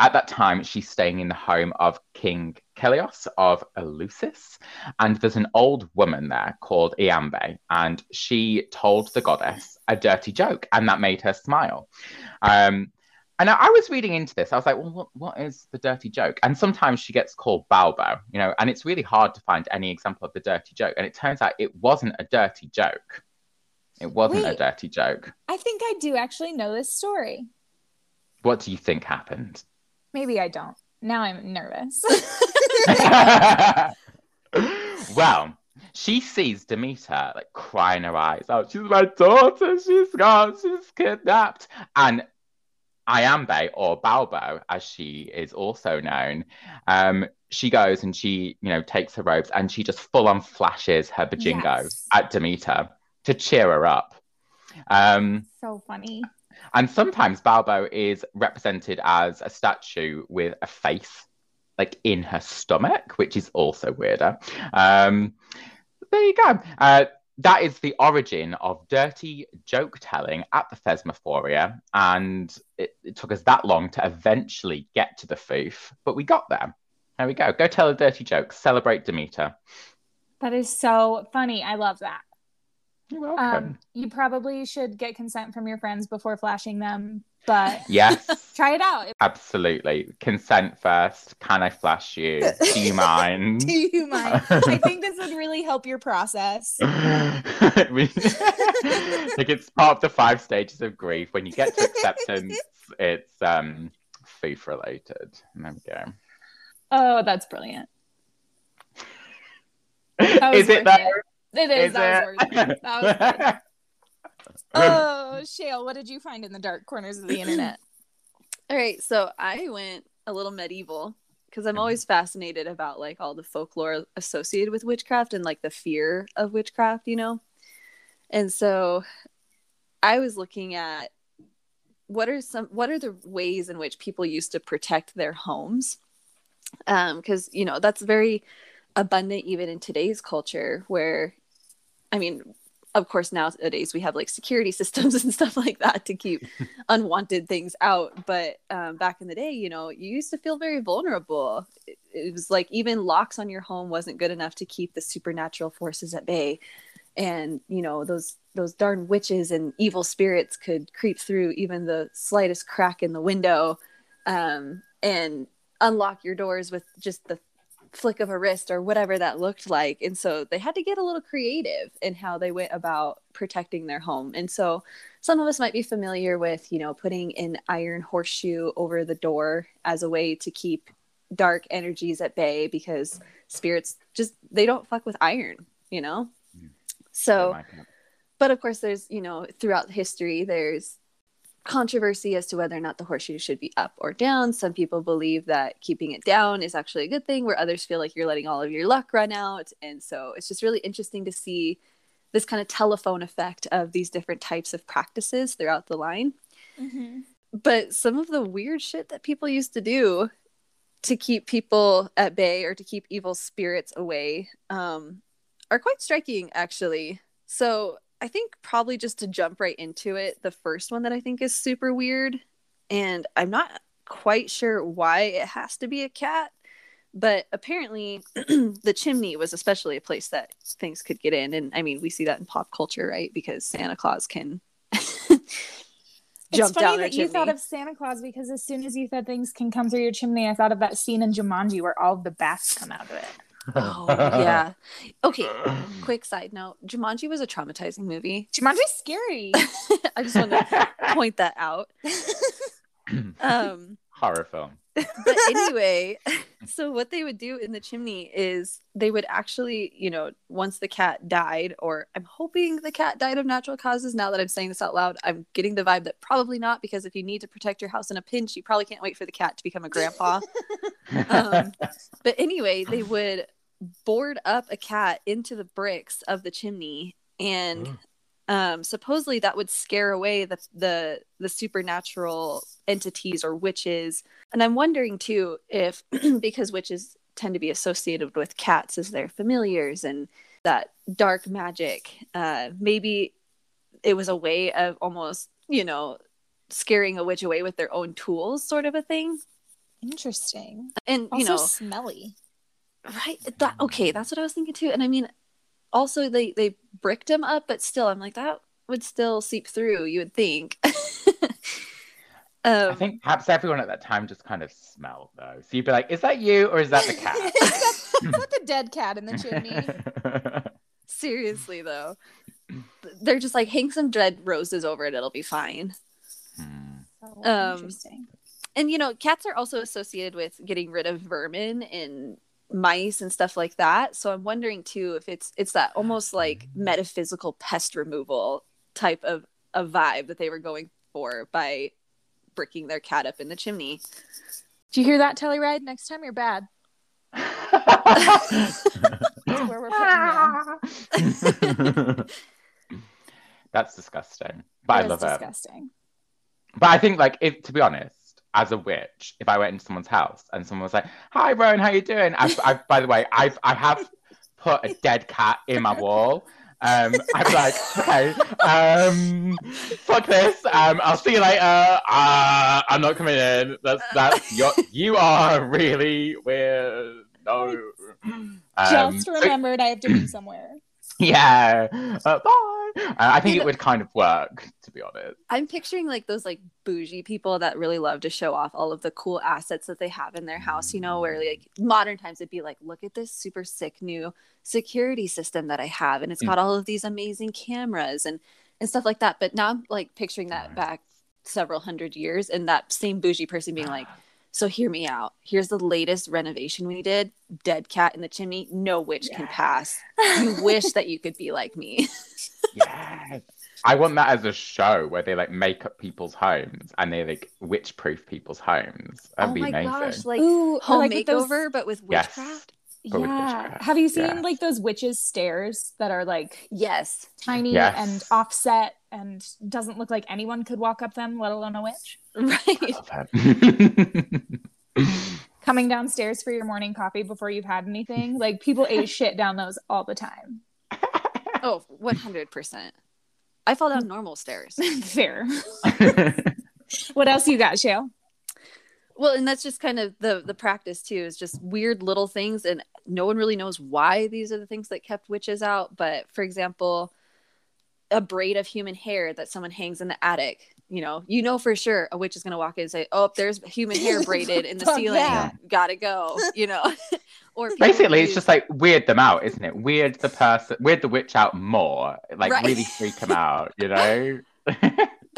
at that time, she's staying in the home of King Kelios of Eleusis. And there's an old woman there called Iambe, and she told the goddess a dirty joke, and that made her smile. Um, and I, I was reading into this. I was like, well, what, what is the dirty joke? And sometimes she gets called Baubo, you know, and it's really hard to find any example of the dirty joke. And it turns out it wasn't a dirty joke. It wasn't a dirty joke. I think I do actually know this story. What do you think happened? Maybe I don't. Now I'm nervous. well, she sees Demeter like crying her eyes out. She's my daughter. She's gone. She's kidnapped. And Iambe, or Baubo, as she is also known, um, she goes and she, you know, takes her robes and she just full on flashes her bajingo Yes. at Demeter to cheer her up. Um, so funny. And sometimes Baubo is represented as a statue with a face like in her stomach, which is also weirder. Um, there you go. Uh, that is the origin of dirty joke telling at the Thesmophoria. And it, it took us that long to eventually get to the foof, but we got there. There we go. Go tell a dirty joke. Celebrate Demeter. That is so funny. I love that. You're welcome. Um, you probably should get consent from your friends before flashing them, but yes. try it out. Absolutely. Consent first. Can I flash you? Do you mind? Do you mind? I think this would really help your process. Like it's part of the five stages of grief. When you get to acceptance, it's um foof related. There we go. Oh, that's brilliant. That was Is it worth though? It is. Is that it? was worth it. That was. Oh, Shale, what did you find in the dark corners of the internet? All right, so I went a little medieval because I'm always fascinated about like all the folklore associated with witchcraft and like the fear of witchcraft, you know. And so I was looking at what are some what are the ways in which people used to protect their homes um because you know that's very abundant even in today's culture where i mean of course nowadays we have like security systems and stuff like that to keep unwanted things out but um, back in the day you know you used to feel very vulnerable. It, it was like even locks on your home wasn't good enough to keep the supernatural forces at bay. And you know those those darn witches and evil spirits could creep through even the slightest crack in the window um, and unlock your doors with just the flick of a wrist or whatever that looked like. And so they had to get a little creative in how they went about protecting their home. And so some of us might be familiar with, you know, putting an iron horseshoe over the door as a way to keep dark energies at bay because spirits just they don't fuck with iron, you know? So but of course there's, you know, throughout history there's controversy as to whether or not the horseshoe should be up or down. Some people believe that keeping it down is actually a good thing, where others feel like you're letting all of your luck run out. And so it's just really interesting to see this kind of telephone effect of these different types of practices throughout the line. Mm-hmm. But some of the weird shit that people used to do to keep people at bay or to keep evil spirits away um, are quite striking, actually. So I think probably just to jump right into it, the first one that I think is super weird, and I'm not quite sure why it has to be a cat, but apparently the chimney was especially a place that things could get in. And I mean, we see that in pop culture, right? Because Santa Claus can. It's funny that you thought of Santa Claus because as soon as you said things can come through your chimney, I thought of that scene in Jumanji where all the bats come out of it oh yeah. Okay. Quick side note: Jumanji was a traumatizing movie. Jumanji's scary. I just want to point that out. um, Horror film. But anyway, so what they would do in the chimney is they would actually, you know, once the cat died, or I'm hoping the cat died of natural causes. Now that I'm saying this out loud, I'm getting the vibe that probably not, because if you need to protect your house in a pinch, you probably can't wait for the cat to become a grandpa. um, but anyway, they would board up a cat into the bricks of the chimney and mm. um, supposedly that would scare away the, the the supernatural entities or witches. And i'm wondering too if because witches tend to be associated with cats as their familiars and that dark magic uh, maybe it was a way of almost you know scaring a witch away with their own tools sort of a thing. Interesting. And also you know smelly right that okay that's what i was thinking too and i mean also they they bricked him up but still i'm like that would still seep through you would think um, I think perhaps everyone at that time just kind of smelled though. So you'd be like, "Is that you or is that the cat?" is, that, is that the dead cat in the chimney? Seriously though, they're just like hang some dead roses over it; it'll be fine. Hmm. Oh, um, interesting. And you know, cats are also associated with getting rid of vermin and mice and stuff like that. So I'm wondering too if it's it's that almost like mm. metaphysical pest removal type of a vibe that they were going for by bricking their cat up in the chimney. Do you hear that, Telluride? Next time you're bad. That's where we're putting That's disgusting. But I love disgusting. it. Disgusting. But I think, like, if to be honest, as a witch, if I went into someone's house and someone was like, "Hi, Rowan, how you doing?" I've, I've, by the way, I've I have put a dead cat in my wall. Um, I'm like, okay, um, fuck this. Um, I'll see you later. Uh, I'm not coming in. That's that's you you are really weird. No. Um, Just remembered so, I have to be somewhere. Yeah. Uh, bye. Uh, I think it would kind of work, to be honest. I'm picturing like those like bougie people that really love to show off all of the cool assets that they have in their house, you know, where like modern times it'd be like, look at this super sick new security system that I have, and it's got mm. all of these amazing cameras and and stuff like that. But now I'm like picturing that back several hundred years and that same bougie person being like so hear me out. Here's the latest renovation we did. Dead cat in the chimney. No witch yeah. can pass. You wish that you could be like me. yes. I want that as a show where they like make up people's homes and they like witch proof people's homes. That'd oh be amazing. Gosh, like Ooh, home like makeover, those... but with witchcraft. Yes. But yeah. Have you seen yeah. like those witches stairs that are like yes, tiny yes. and offset and doesn't look like anyone could walk up them, let alone a witch? Right. Coming downstairs for your morning coffee before you've had anything. Like people ate shit down those all the time. Oh, 100%. I fall down mm. normal stairs. Fair. what else you got, Shale? Well, and that's just kind of the the practice too. Is just weird little things, and no one really knows why these are the things that kept witches out. But for example, a braid of human hair that someone hangs in the attic. You know, you know for sure a witch is going to walk in and say, "Oh, there's human hair braided in the ceiling. that. Gotta go." You know, or people Basically, it's just like weird them out, isn't it? Weird the person, weird the witch out more, like Right. really freak them out, you know?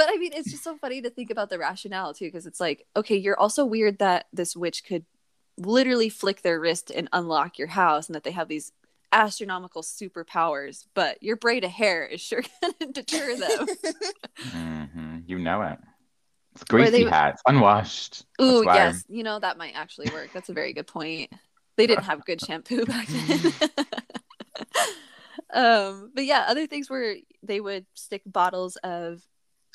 But I mean, it's just so funny to think about the rationale too, because it's like, okay, you're also weird that this witch could literally flick their wrist and unlock your house, and that they have these astronomical superpowers. But your braid of hair is sure going to deter them. hmm You know it. It's greasy they- hair, it's unwashed. Ooh, yes, you know that might actually work. That's a very good point. They didn't have good shampoo back then. um, but yeah, other things were they would stick bottles of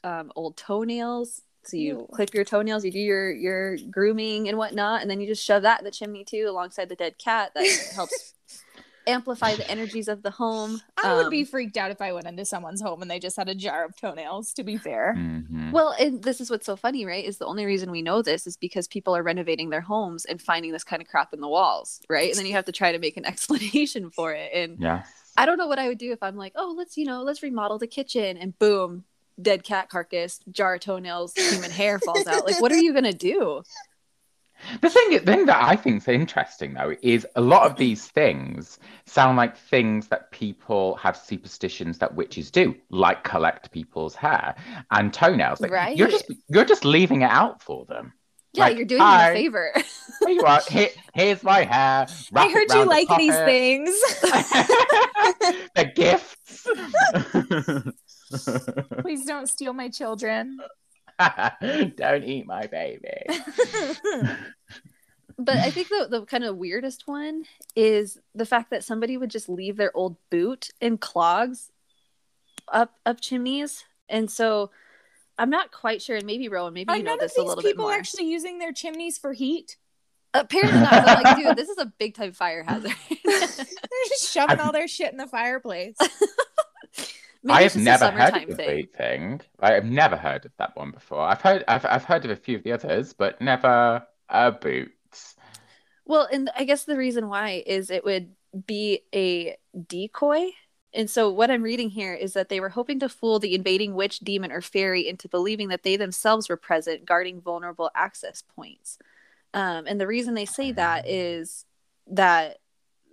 um, old toenails. So you Ew. clip your toenails, you do your your grooming and whatnot, and then you just shove that in the chimney too, alongside the dead cat. That helps amplify the energies of the home. I would Um, be freaked out if I went into someone's home and they just had a jar of toenails, to be fair. Mhm. Well, and this is what's so funny, right? Is the only reason we know this is because people are renovating their homes and finding this kind of crap in the walls, right? And then you have to try to make an explanation for it. And yeah. I don't know what I would do if I'm like, oh, let's, you know, let's remodel the kitchen and boom, dead cat carcass, jar of toenails, human hair falls out. Like, what are you going to do? The thing, the thing that I think is interesting though is a lot of these things sound like things that people have superstitions that witches do, like collect people's hair and toenails. Like, You're just you're just leaving it out for them. Yeah, Like, you're doing them a favor. Here you are. Here, here's my hair. I wrap it heard you round the like these things. the gifts. Please don't steal my children. Don't eat my baby. but I think the, the kind of weirdest one is the fact that somebody would just leave their old boot and clogs up up chimneys. And so I'm not quite sure, and maybe Rowan, maybe Are you know none of this a these little bit people more. actually using their chimneys for heat? Apparently not. 'cause I'm like, dude, this is a big time fire hazard. They're just shoving all their shit in the fireplace. Maybe I have never heard of the thing. thing. I have never heard of that one before. I've heard I've, I've heard of a few of the others, but never a boot. Well, and I guess the reason why is it would be a decoy. And so what I'm reading here is that they were hoping to fool the invading witch, demon, or fairy into believing that they themselves were present, guarding vulnerable access points. Um, and the reason they say that is that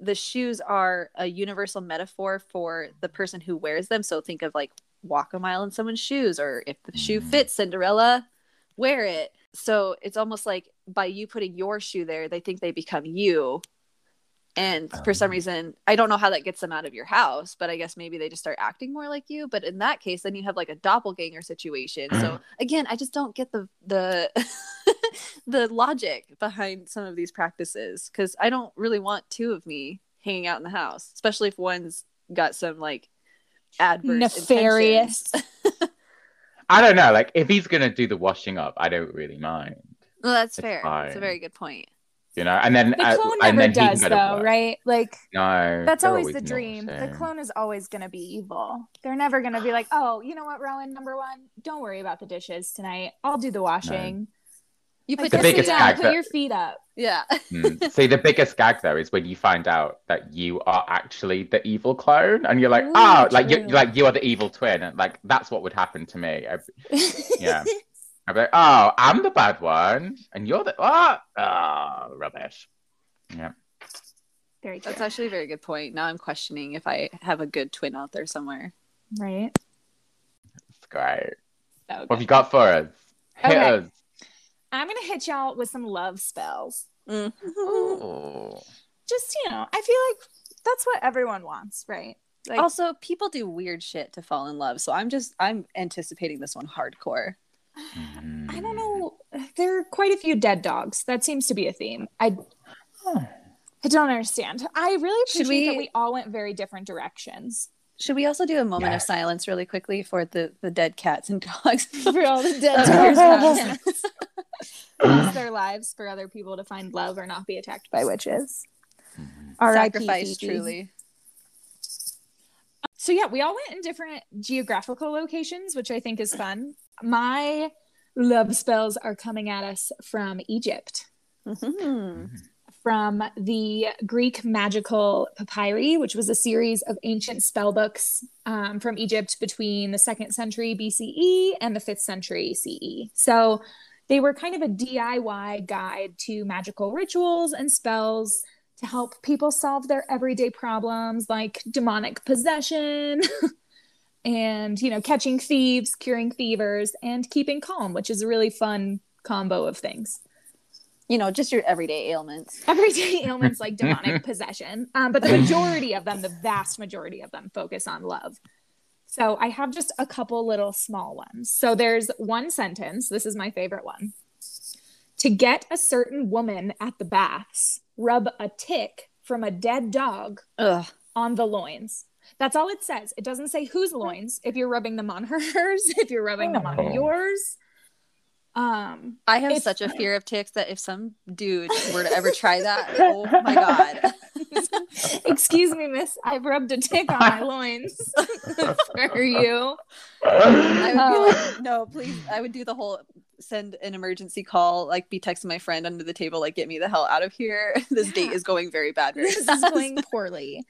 the shoes are a universal metaphor for the person who wears them. So think of like walk a mile in someone's shoes, or if the shoe Mm. fits, Cinderella, wear it. So it's almost like by you putting your shoe there, they think they become you. And for some Oh. reason, I don't know how that gets them out of your house, but I guess maybe they just start acting more like you. But in that case, then you have like a doppelganger situation. So again, I just don't get the the the logic behind some of these practices because I don't really want two of me hanging out in the house, especially if one's got some like adverse Nefarious. I don't know. Like if he's gonna do the washing up, I don't really mind. Well, that's It's fair. That's a very good point. You know, and then The uh, clone and never then does, though, right? Like, No, that's they're always the dream. naughty. The clone is always going to be evil. They're never going to be like, oh, you know what, Rowan, number one, don't worry about the dishes tonight. I'll do the washing. You put The your biggest feet down, gag put that- your feet up. Yeah. Mm. See, the biggest gag though is when you find out that you are actually the evil clone, and you're like, Ooh, oh, like you true. like you are the evil twin, and like that's what would happen to me. I'd, Yeah. I'd be like, oh, I'm the bad one, and you're the oh, Oh, rubbish. Yeah. Very true. That's actually a very good point. Now I'm questioning if I have a good twin out there somewhere. right. It's great. Okay. What have you got for us? Hit Okay. us. I'm going to hit y'all with some love spells. Mm-hmm. Ooh. Just, you know, I feel like that's what everyone wants, right? Like, also, people do weird shit to fall in love, so I'm just I'm anticipating this one hardcore. I don't know. There are quite a few dead dogs. That seems to be a theme. I Oh. I don't understand. I really appreciate we- that we all went very different directions. Should we also do a moment Yes. of silence really quickly for the the dead cats and dogs? For all the dead dogs and cats. Risk their lives for other people to find love or not be attacked by witches. R.I.P. Sacrifice, truly. So yeah, we all went in different geographical locations, which I think is fun. My love spells are coming at us from Egypt. Mhm. from the Greek magical papyri, which was a series of ancient spell books um, from Egypt between the second century BCE and the fifth century CE. So they were kind of a DIY guide to magical rituals and spells to help people solve their everyday problems like demonic possession. And, you know, catching thieves, curing fevers, and keeping calm, which is a really fun combo of things You know, just your everyday ailments. everyday ailments like demonic possession. Um, but the majority of them, the vast majority of them, focus on love. So I have just a couple little small ones. So there's one sentence. This is my favorite one. To get a certain woman at the baths, rub a tick from a dead dog Ugh. on the loins. That's all it says. It doesn't say whose loins. If you're rubbing them on hers, if you're rubbing them on Oh. yours. Um, I have such a fear of ticks that if some dude were to ever try that, oh my god. Excuse me, miss. I've rubbed a tick on my loins for you. I would be like, uh, no, please. I would do the whole send an emergency call, like be texting my friend under the table, like get me the hell out of here. This date is going very bad. Very This is going poorly.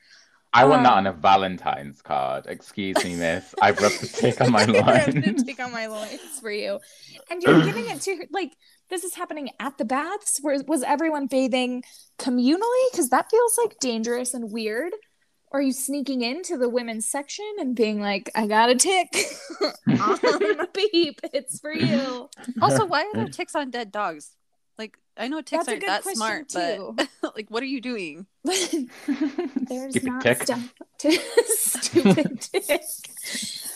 I want that Um, on a Valentine's card. Excuse me, miss. I've rubbed a tick on my I rubbed a line. tick on my loins for you. And you're giving it to her. Like, this is happening at the baths. Where was everyone bathing communally? Because that feels like dangerous and weird. Or are you sneaking into the women's section and being like, I got a tick on my peep. It's for you. also, why are there ticks on dead dogs? Like, I know ticks That's a aren't good that question, smart, too. but like, what are you doing? There's Stupid not tick. stuff to stupid tick.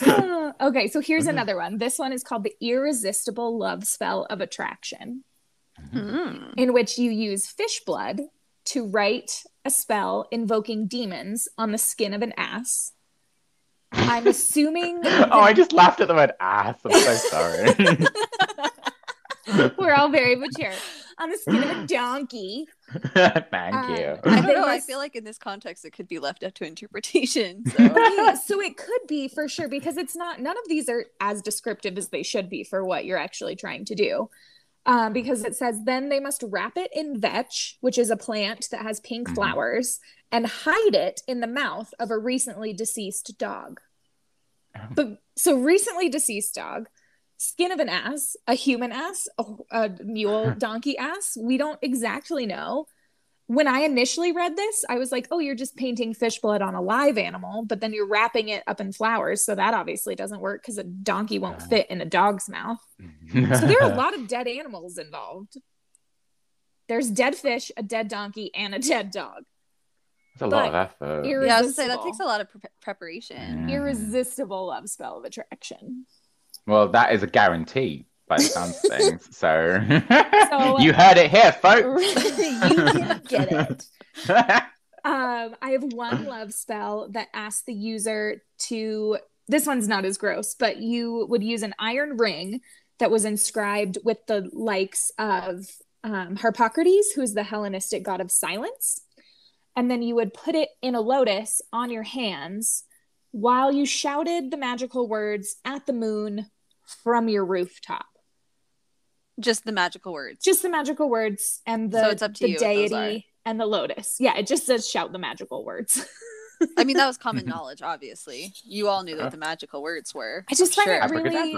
Uh, okay, so here's another one. This one is called the irresistible love spell of attraction, Hmm. in which you use fish blood to write a spell invoking demons on the skin of an ass. I'm assuming oh, I just laughed at the word ass. I'm so sorry. we're all very mature. On the skin of a donkey. Thank Uh, you. I don't know. I feel like in this context, it could be left up to interpretation. So. Okay, so it could be for sure because it's not none of these are as descriptive as they should be for what you're actually trying to do um, because it says then they must wrap it in vetch which is a plant that has pink Mhm. flowers and hide it in the mouth of a recently deceased dog Oh. but so recently deceased dog skin of an ass a human ass a, a mule uh-huh. donkey ass we don't exactly know when I initially read this, I was like, oh, you're just painting fish blood on a live animal, but then you're wrapping it up in flowers. So that obviously doesn't work because a donkey won't uh-huh. fit in a dog's mouth. So there are a lot of dead animals involved. There's dead fish, a dead donkey, and a dead dog. That's a lot of effort. ir- Yeah, I was say that takes a lot of pre- preparation. Irresistible love spell of attraction. Well, that is a guarantee by the sounds of things. So, So- you heard it here, folks. you get it. Um, I have one love spell that asks the user to. This one's not as gross, but you would use an iron ring that was inscribed with the likes of um, Harpocrates, who is the Hellenistic god of silence. And then you would put it in a lotus on your hands while you shouted the magical words at the moon from your rooftop. Just the magical words. Just the magical words and the, So it's up to the you what those are. deity and the lotus. Yeah, it just says shout the magical words. I mean, that was common knowledge. Obviously, you all knew what the magical words were. I just I'm find it really-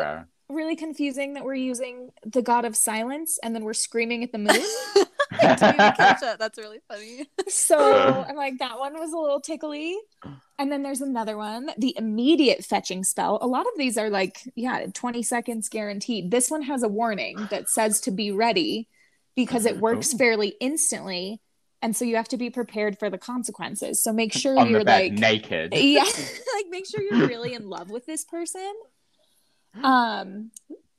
really confusing that we're using the god of silence and then we're screaming at the moon. I didn't even catch that. That's really funny. so I'm like, that one was a little tickly. And then there's another one, the immediate fetching spell. A lot of these are like, yeah, 20 seconds guaranteed. This one has a warning that says to be ready because it works Oh. fairly instantly. And so you have to be prepared for the consequences. So make sure On you're the bed, like naked. yeah like make sure you're really in love with this person um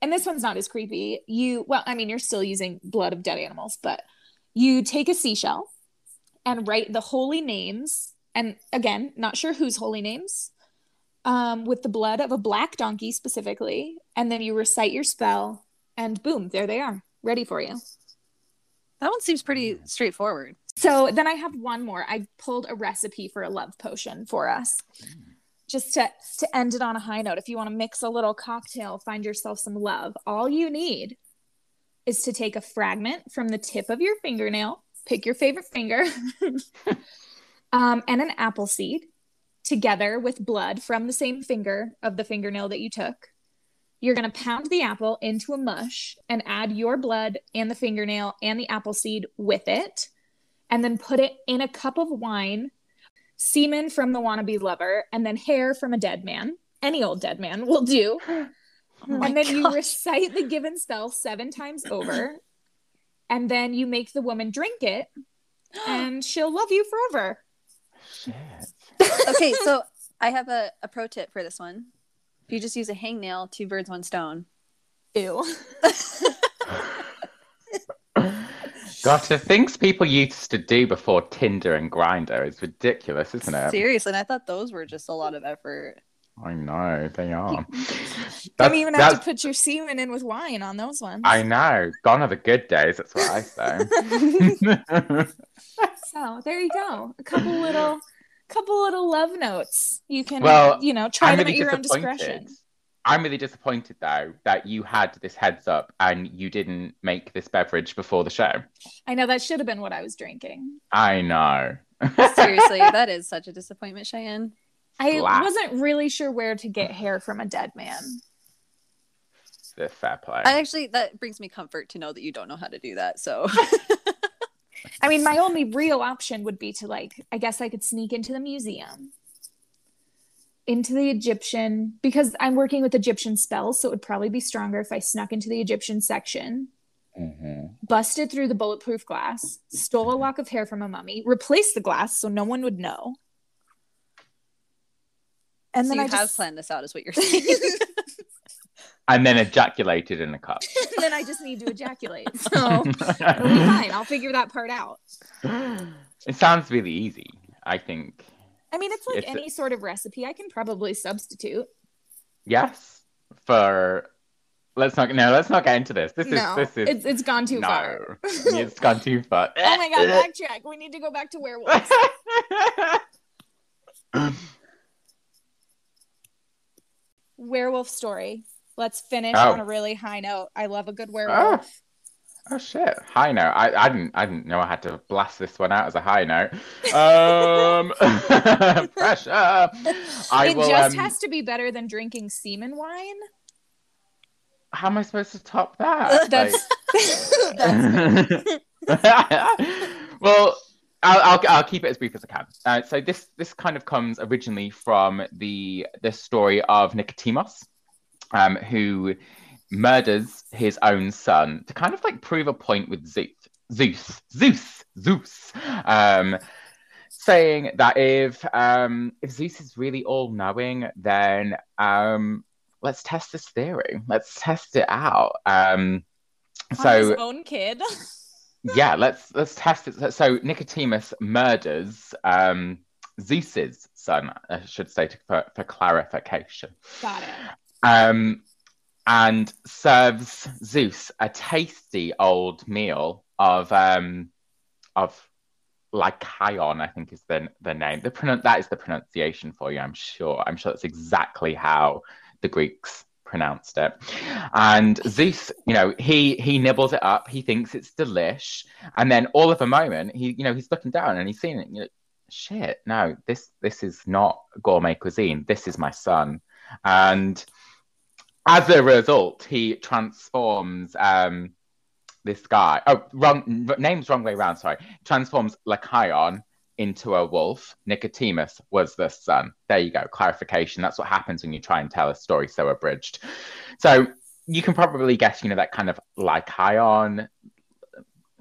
and this one's not as creepy you well i mean you're still using blood of dead animals but you take a seashell and write the holy names and again not sure whose holy names um with the blood of a black donkey specifically and then you recite your spell and boom there they are ready for you That one seems pretty straightforward. so then I have one more. I pulled a recipe for a love potion for us. just to to end it on a high note, if you want to mix a little cocktail, find yourself some love. All you need is to take a fragment from the tip of your fingernail, pick your favorite finger, um, and an apple seed together with blood from the same finger of the fingernail that you took. You're going to pound the apple into a mush and add your blood and the fingernail and the apple seed with it. And then put it in a cup of wine, semen from the wannabe lover, and then hair from a dead man. Any old dead man will do. Oh and then you recite the given spell seven times over. And then you make the woman drink it, and she'll love you forever. Shit. okay, so I have a, a pro tip for this one. If you just use a hangnail, two birds, one stone. Ew. God, the things people used to do before Tinder and Grindr is ridiculous, isn't it? Seriously, and I thought those were just a lot of effort. I know they are. Don't even have to put your semen in with wine on those ones. I know. Gone are the good days. That's what I say. So there you go. A couple little, couple little love notes. You can, Well, you know, try I'm them really at your own discretion. I'm really disappointed though that you had this heads up and you didn't make this beverage before the show. I know that should have been what I was drinking. I know. Seriously, that is such a disappointment, Cheyenne. I Slap. wasn't really sure where to get hair from a dead man. the fat play. I actually that brings me comfort to know that you don't know how to do that. So I mean, my only real option would be to like, I guess I could sneak into the museum, into the Egyptian, because I'm working with Egyptian spells, so it would probably be stronger if I snuck into the Egyptian section, Mhm. busted through the bulletproof glass, stole a lock of hair from a mummy, replaced the glass so no one would know. And so then you I have just planned this out, is what you're saying. And then ejaculated in a cup. then I just need to ejaculate. So fine. I'll figure that part out. it sounds really easy. I think. I mean, it's like It's- any sort of recipe. I can probably substitute. Yes. For let's not no, let's not get into this. This no, is this is it's it's gone too no. far. it's gone too far. Oh my god, backtrack. We need to go back to werewolves. Werewolf story. Let's finish Oh. on a really high note. I love a good werewolf. Oh shit! High note. I, I didn't I didn't know I had to blast this one out as a high note. Um, pressure. I it will. just um, has to be better than drinking semen wine. How am I supposed to top that? That's Like- well, I'll, I'll I'll keep it as brief as I can. Uh, so this this kind of comes originally from the the story of Nicotimos, um, who murders his own son to kind of like prove a point with Zeus, Zeus, Zeus, Zeus, um, saying that if um, if Zeus is really all knowing, then um, let's test this theory. Let's test it out. Um, on his so own kid. yeah, let's let's test it. So Nicodemus murders um, Zeus's son, I should say, to, for, for clarification, Got it. um, and serves Zeus a tasty old meal of um, of lycaon, I think is the the name. The that is the pronunciation for you. I'm sure. I'm sure that's exactly how the Greeks pronounced it. And Zeus, you know, he he nibbles it up. He thinks it's delish, and then all of a moment, he you know he's looking down and he's seeing it. You shit, no, this this is not gourmet cuisine. This is my son, and as a result, he transforms. Um, this guy. Oh, wrong name's wrong way around. Sorry, transforms Lycaon into a wolf. Nicodemus was the son. There you go. Clarification. That's what happens when you try and tell a story so abridged. So you can probably guess, you know, that kind of Lycaon,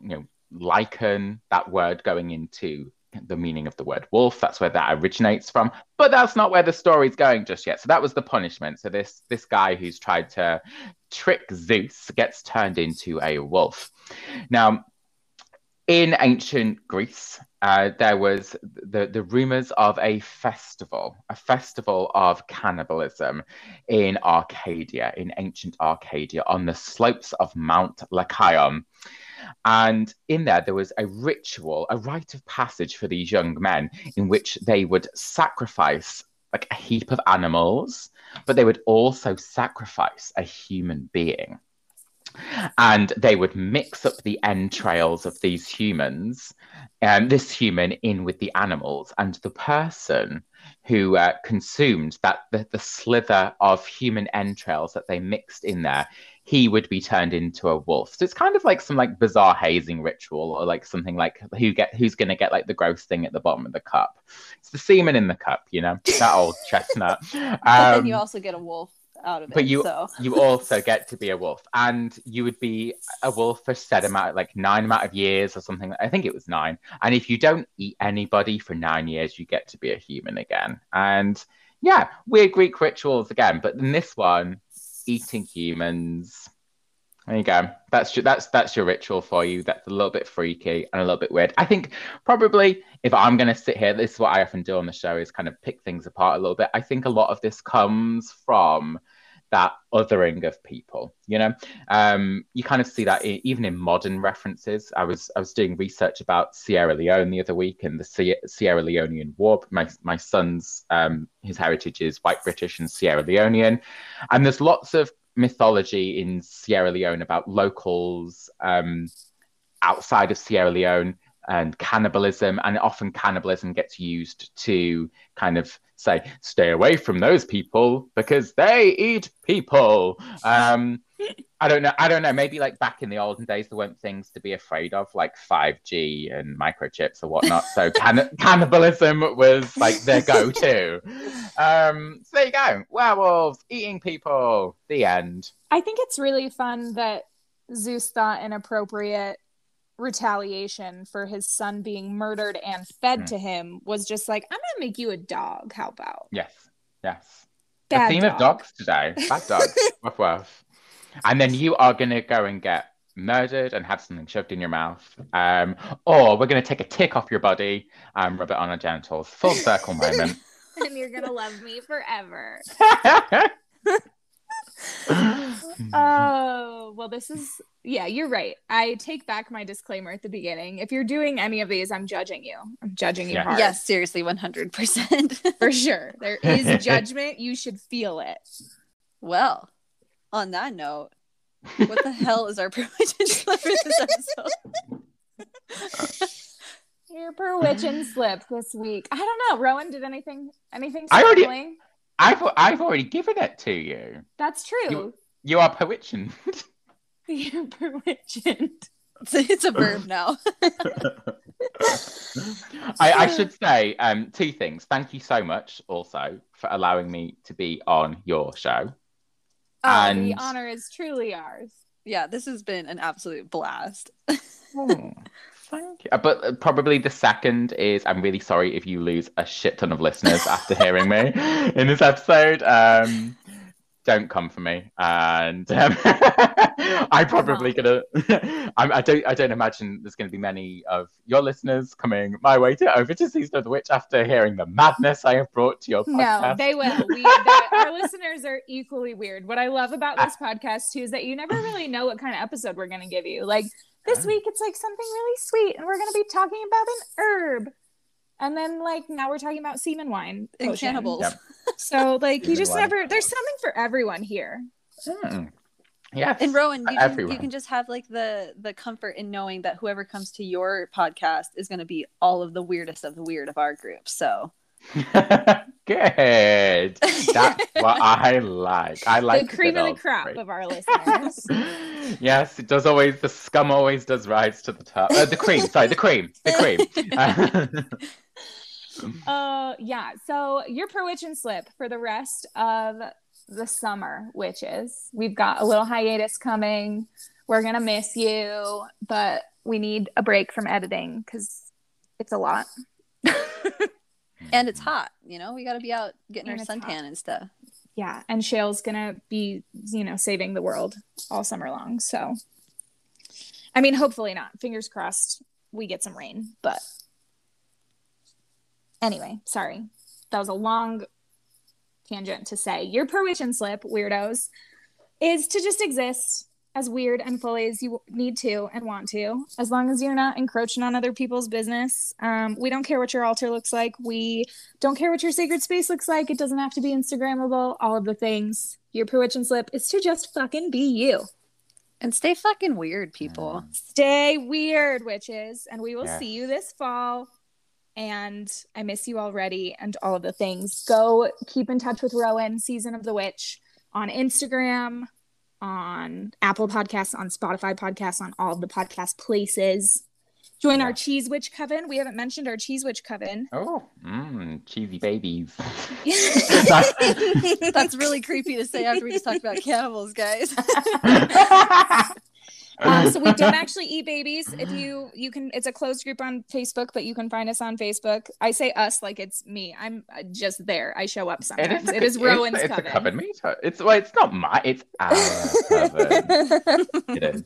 you know, lycan. That word going into the meaning of the word wolf. That's where that originates from. But that's not where the story's going just yet. So that was the punishment. So this this guy who's tried to trick Zeus gets turned into a wolf. Now, in ancient Greece, uh, there was the, the rumors of a festival, a festival of cannibalism in Arcadia, in ancient Arcadia, on the slopes of Mount Lycaon. And in there, there was a ritual, a rite of passage for these young men in which they would sacrifice like a heap of animals, but they would also sacrifice a human being. And they would mix up the entrails of these humans, and um, this human in with the animals, and the person who uh, consumed that the, the slither of human entrails that they mixed in there he would be turned into a wolf. So it's kind of like some like bizarre hazing ritual or like something like who get who's gonna get like the gross thing at the bottom of the cup. It's the semen in the cup, you know, that old chestnut. Um, but then you also get a wolf out of but it. you so. you also get to be a wolf and you would be a wolf for set amount like nine amount of years or something i think it was nine and if you don't eat anybody for nine years you get to be a human again and yeah weird greek rituals again but in this one eating humans. There you go. That's your, that's that's your ritual for you. That's a little bit freaky and a little bit weird. I think probably if I'm going to sit here, this is what I often do on the show is kind of pick things apart a little bit. I think a lot of this comes from that othering of people you know? Um, you kind of see that in, even in modern references. I was i was doing research about sierra leone the other week and the sierra leonean war my, my son's um, his heritage is white british and sierra leonean. And there's lots of mythology in sierra leone about locals um, outside of sierra leone and cannibalism and often cannibalism gets used to kind of say stay away from those people because they eat people. Um i don't know i don't know maybe like back in the olden days there weren't things to be afraid of like 5g and microchips or whatnot. So can- cannibalism was like their go-to. Um so there you go werewolves eating people. The end. I think it's really fun that zeus thought inappropriate retaliation for his son being murdered and fed mm. to him was just like, I'm gonna make you a dog. How about? Yes, yes. Bad the theme dog. of dogs today. Bad dogs. woof woof. And then you are gonna go and get murdered and have something shoved in your mouth. Um, or we're gonna take a tick off your body and rub it on our genitals. Full circle moment. and you're gonna love me forever. oh, well, this is, yeah, you're right. I take back my disclaimer at the beginning. If you're doing any of these, I'm judging you. I'm judging you Yeah. hard. Yes, seriously, 100%. For sure. There is judgment. You should feel it. well, on that note, what the hell is our permission slip for this episode? Your perwitching slip this week. I don't know. Rowan, did anything, anything I already- startling? I've I've already given it to you. That's true. You, you are Powitchin. You're perwitching. It's, it's a verb now. I, I should say um, two things. Thank you so much also for allowing me to be on your show. Oh, And- the honor is truly ours. yeah, this has been an absolute blast. Oh, thank you. Uh, But uh, probably the second is I'm really sorry if you lose a shit ton of listeners after hearing me in this episode. Um, don't come for me, and um, I'm probably gonna. I'm, I don't. I don't imagine there's going to be many of your listeners coming my way to over to Season of the Witch after hearing the madness I have brought to your podcast. No, they will. We, our listeners are equally weird. What I love about this podcast too is that you never really know what kind of episode we're going to give you. Like this week, it's like something really sweet, and we're going to be talking about an herb. And then, like now, we're talking about semen wine And potion. cannibals. Yep. So, like, you Semen just wine. never. There's something for everyone here. Hmm. Yes. And Rowan, you can, Everyone. you can just have like the the comfort in knowing that whoever comes to your podcast is going to be all of the weirdest of the weird of our group. So Good. That's what I like. I like the cream of the crop of our listeners. yes, it does always. The scum always does rise to the top. Uh, the cream, sorry, the cream, the cream. uh, yeah. So your perwitching slip for the rest of the summer, witches. We've got a little hiatus coming. We're gonna miss you, but we need a break from editing because it's a lot. And it's hot, you know. We got to be out getting And our suntan hot. and stuff. Yeah, and Shale's gonna be, you know, saving the world all summer long. So, I mean, hopefully not. Fingers crossed, we get some rain. But anyway, sorry, that was a long tangent to say. Your permission slip, weirdos, is to just exist as weird and fully as you need to and want to, as long as you're not encroaching on other people's business. Um, we don't care what your altar looks like. We don't care what your sacred space looks like. It doesn't have to be Instagrammable, all of the things. Your permission slip is to just fucking be you. And stay fucking weird, people. Stay weird, witches. And we will Yes. see you this fall. And I miss you already and all of the things. Go keep in touch with Rowan, Season of the Witch, on Instagram, on Apple Podcasts, on Spotify Podcasts, on all of the podcast places. Join our Yeah. Cheese Witch Coven. We haven't mentioned our Cheese Witch Coven. Oh, mm, cheesy babies. That's really creepy to say after we just talked about cannibals, guys. um, so we don't actually eat babies. If you you can, it's a closed group on Facebook, but you can find us on Facebook. I say us like it's me. I'm uh, just there. I show up sometimes. is, a, It is it's- Rowan's it's, coven. a coven meter. It's well, it's not my. It's our coven. It is.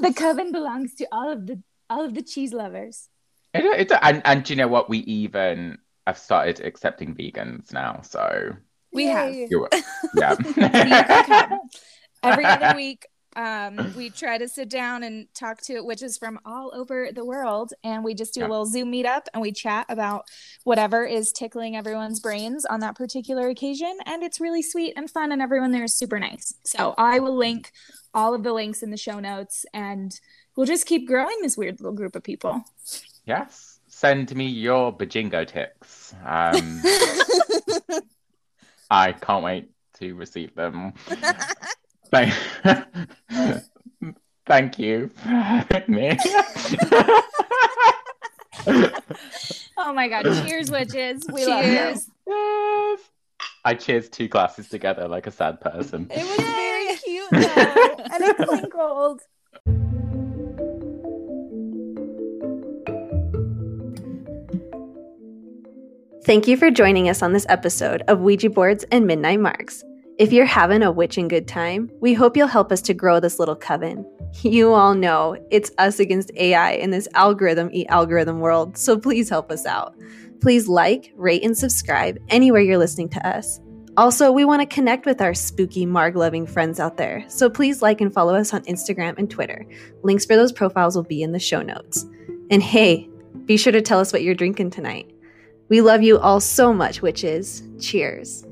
the coven belongs to all of the all of the cheese lovers. It, it, and and do you know what? We even have started accepting vegans now. So We have. Yay. you're, yeah. Every other week, um, we try to sit down and talk to witches from all over the world, and we just do Yeah. a little Zoom meetup and we chat about whatever is tickling everyone's brains on that particular occasion, and it's really sweet and fun, and everyone there is super nice. So I will link all of the links in the show notes, and we'll just keep growing this weird little group of people. yes. Send me your bajingo ticks. Um, I can't wait to receive them. Thank, Thank you for having me. Oh my god! Cheers, witches! We love you. Cheers. I cheers two glasses together like a sad person. It was very cute though, and it clinkled. Thank you for joining us on this episode of Ouija Boards and Midnight Margs. If you're having a witching good time, we hope you'll help us to grow this little coven. You all know it's us against AI in this algorithm eat algorithm world, so please help us out. Please like, rate, and subscribe anywhere you're listening to us. Also, we want to connect with our spooky Marg loving friends out there, so please like and follow us on Instagram and Twitter. Links for those profiles will be in the show notes. And hey, be sure to tell us what you're drinking tonight. We love you all so much, witches. Cheers.